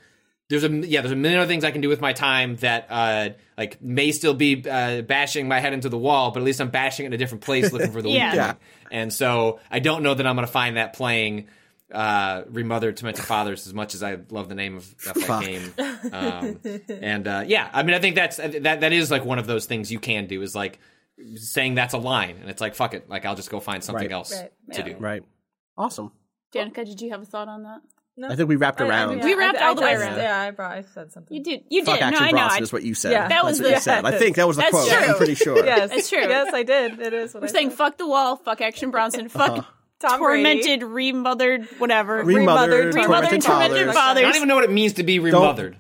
There's a yeah there's a million other things I can do with my time that uh like may still be uh, bashing my head into the wall but at least I'm bashing it in a different place looking for the Yeah. weak Yeah. and so I don't know that I'm gonna find that playing uh remothered tormented fathers as much as I love the name of, of that game um, and uh yeah I mean I think that's that that is like one of those things you can do is like saying that's a line and it's like fuck it like I'll just go find something Right. else Right. to Yeah. do Right. Awesome. Danika, did you have a thought on that? I think we wrapped I- I around. mean, We wrapped I- all the way I- around. Yeah, I brought. I said something. You did. You Fuck did. No, Action I know. Bronson is what you said. Yeah. That was That's what the- you said. I think that was the quote. true. I'm pretty sure. Yes, That's true. Yes, I did. It is what We're I saying said. fuck the wall, fuck Action Bronson, fuck uh-huh. Tom Brady. tormented, remothered, whatever. Remothered, Remothered, tormented tormented fathers. fathers. I don't even know what it means to be remothered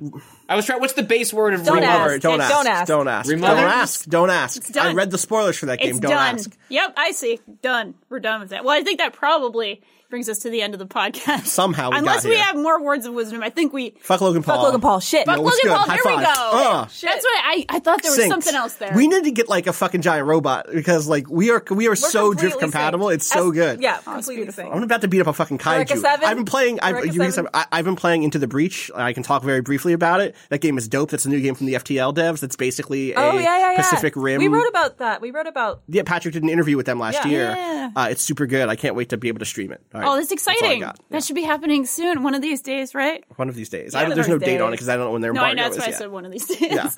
I was trying what's the base word of Don't remothered? ask. Don't ask. Don't ask. Don't ask. Remothered? Don't ask. Don't ask. I read the spoilers for that game. It's don't done. ask. Yep, I see. Done. We're done with that. Well, I think that probably brings us to the end of the podcast. Somehow we Unless got we have more words of wisdom, I think we. Fuck Logan Paul. Fuck Logan Paul. Shit. Fuck what's Logan good? Paul. High Here we go. Uh, That's what I. I thought there was Synced. something else there. We need to get like a fucking giant robot because like we are we are so completely drift compatible. synced. It's so As- good. Yeah, it's completely beautiful. synced. I'm about to beat up a fucking kaiju. Eureka 7? I've been playing. I've, you 7? say- I, I've been playing Into the Breach. I can talk very briefly about it. That game is dope. That's a new game from the FTL devs. That's basically a Oh yeah, yeah, yeah. Pacific Rim. We wrote about that. We wrote about. yeah, Patrick did an interview with them last year. Yeah. Uh, it's super good. I can't wait to be able to stream it. All right. Oh, that's all I exciting. got. That should be happening soon, one of these days, right? One of these days. Yeah, I there's no these date on it because I don't know when their No, I embargo know. That's is why I said one of these days. Yeah.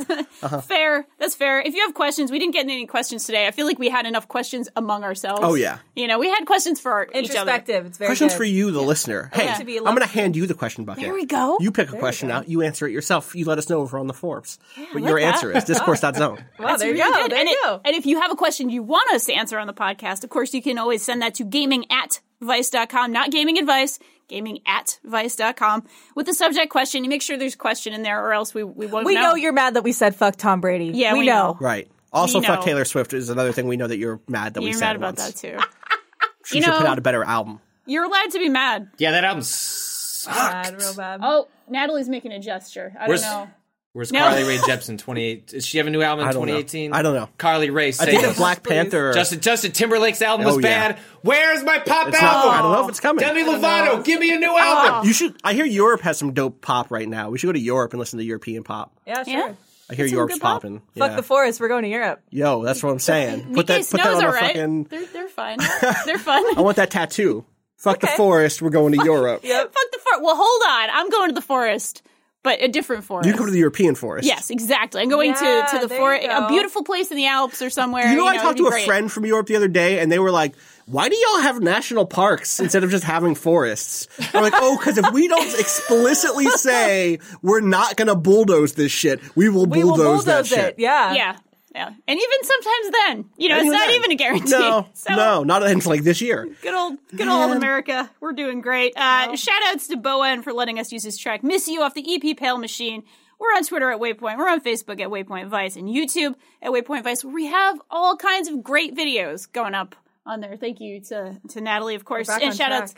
Uh-huh. Fair. That's fair. If you have questions, we didn't get any questions today. I feel like we had enough questions among ourselves. Oh, yeah. You know, we had questions for our, each other. Introspective. It's very Questions good. for you, the listener. Hey, Yeah. To be I'm going to hand you the question bucket. There we go. You pick a question out. You answer it yourself. You let us know over on the Forbes what your that. answer is. Discourse.zone. Wow, there you go. There you go. and if you have a question you want us to answer on the podcast, of course, you can always send that to gaming at vice.com, not gaming advice, gaming at vice.com with the subject question. You make sure there's a question in there or else we, we won't We know. know you're mad that we said fuck Tom Brady. Yeah, we, we know. know. Right. Also, We fuck know. Taylor Swift is another thing we know that you're mad that we You're said mad about once. that too. She You should put know- out a better album. You're allowed to be mad. yeah that album's Bad, real bad. Oh, Natalie's making a gesture. I Where's- don't know. Where's No. Carly Rae Jepsen? Twenty eight. Does she have a new album in I don't know. 2018? I don't know. Carly Rae. I Say think it. that Black Please. Panther. Justin Justin Timberlake's album oh, was Oh, yeah. bad. Where's my pop it's not, album? I don't know if it's coming. Demi Lovato, give me a new album. You should. I hear Europe has some dope pop right now. We should go to Europe and listen to European pop. Yeah, sure. Yeah. I hear some Europe's good pop. popping. Fuck Yeah. the forest. We're going to Europe. Yo, that's what I'm saying. Put Mickey that. Put that on a all right. fucking. They're, they're fine. They're fun. I want that tattoo. Fuck the forest. We're going to Europe. Yep. Fuck the forest. Well, hold on. I'm going to the forest, but a different forest. You can go to the European forest. Yes, exactly. I'm going Yeah, to, to the forest, a beautiful place in the Alps or somewhere. You know, I it'd talked to a great. friend from Europe the other day, and they were like, "Why do y'all have national parks instead of just having forests?" I'm like, "Oh, because if we don't explicitly say we're not going to bulldoze this shit, we will We will bulldoze, bulldoze that it. shit." Yeah. Yeah, yeah, and even sometimes then, you know, And it's not then- even a guarantee. No, So, no, not until like this year. Good old, good old America. We're doing great. Uh, shout outs to bo en for letting us use his track "Miss You" off the EP Pale Machine. We're on Twitter at Waypoint. We're on Facebook at Waypoint Vice and YouTube at Waypoint Vice, where we have all kinds of great videos going up on there. Thank you to to Natalie, of course, and shout outs.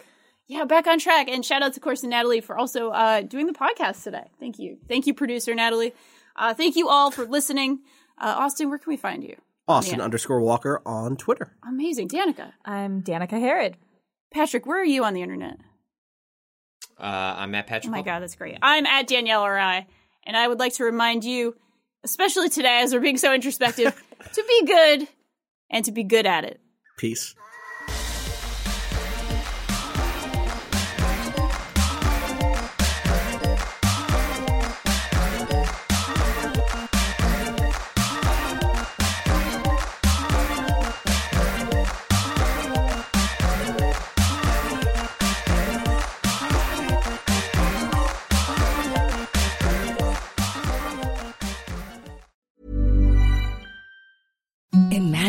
Yeah, back on track. And shout outs, of course, to Natalie for also uh, doing the podcast today. Thank you. Thank you, producer Natalie. Uh, thank you all for listening. Uh, Austin, where can we find you? Austin Yeah. underscore Walker on Twitter. Amazing. Danika. I'm Danika Harrod. Patrick, where are you on the internet? Uh, I'm Matt Patrick. Oh my god, that's great. I'm at Danielle Rai, and I would like to remind you, especially today as we're being so introspective, to be good and to be good at it. Peace.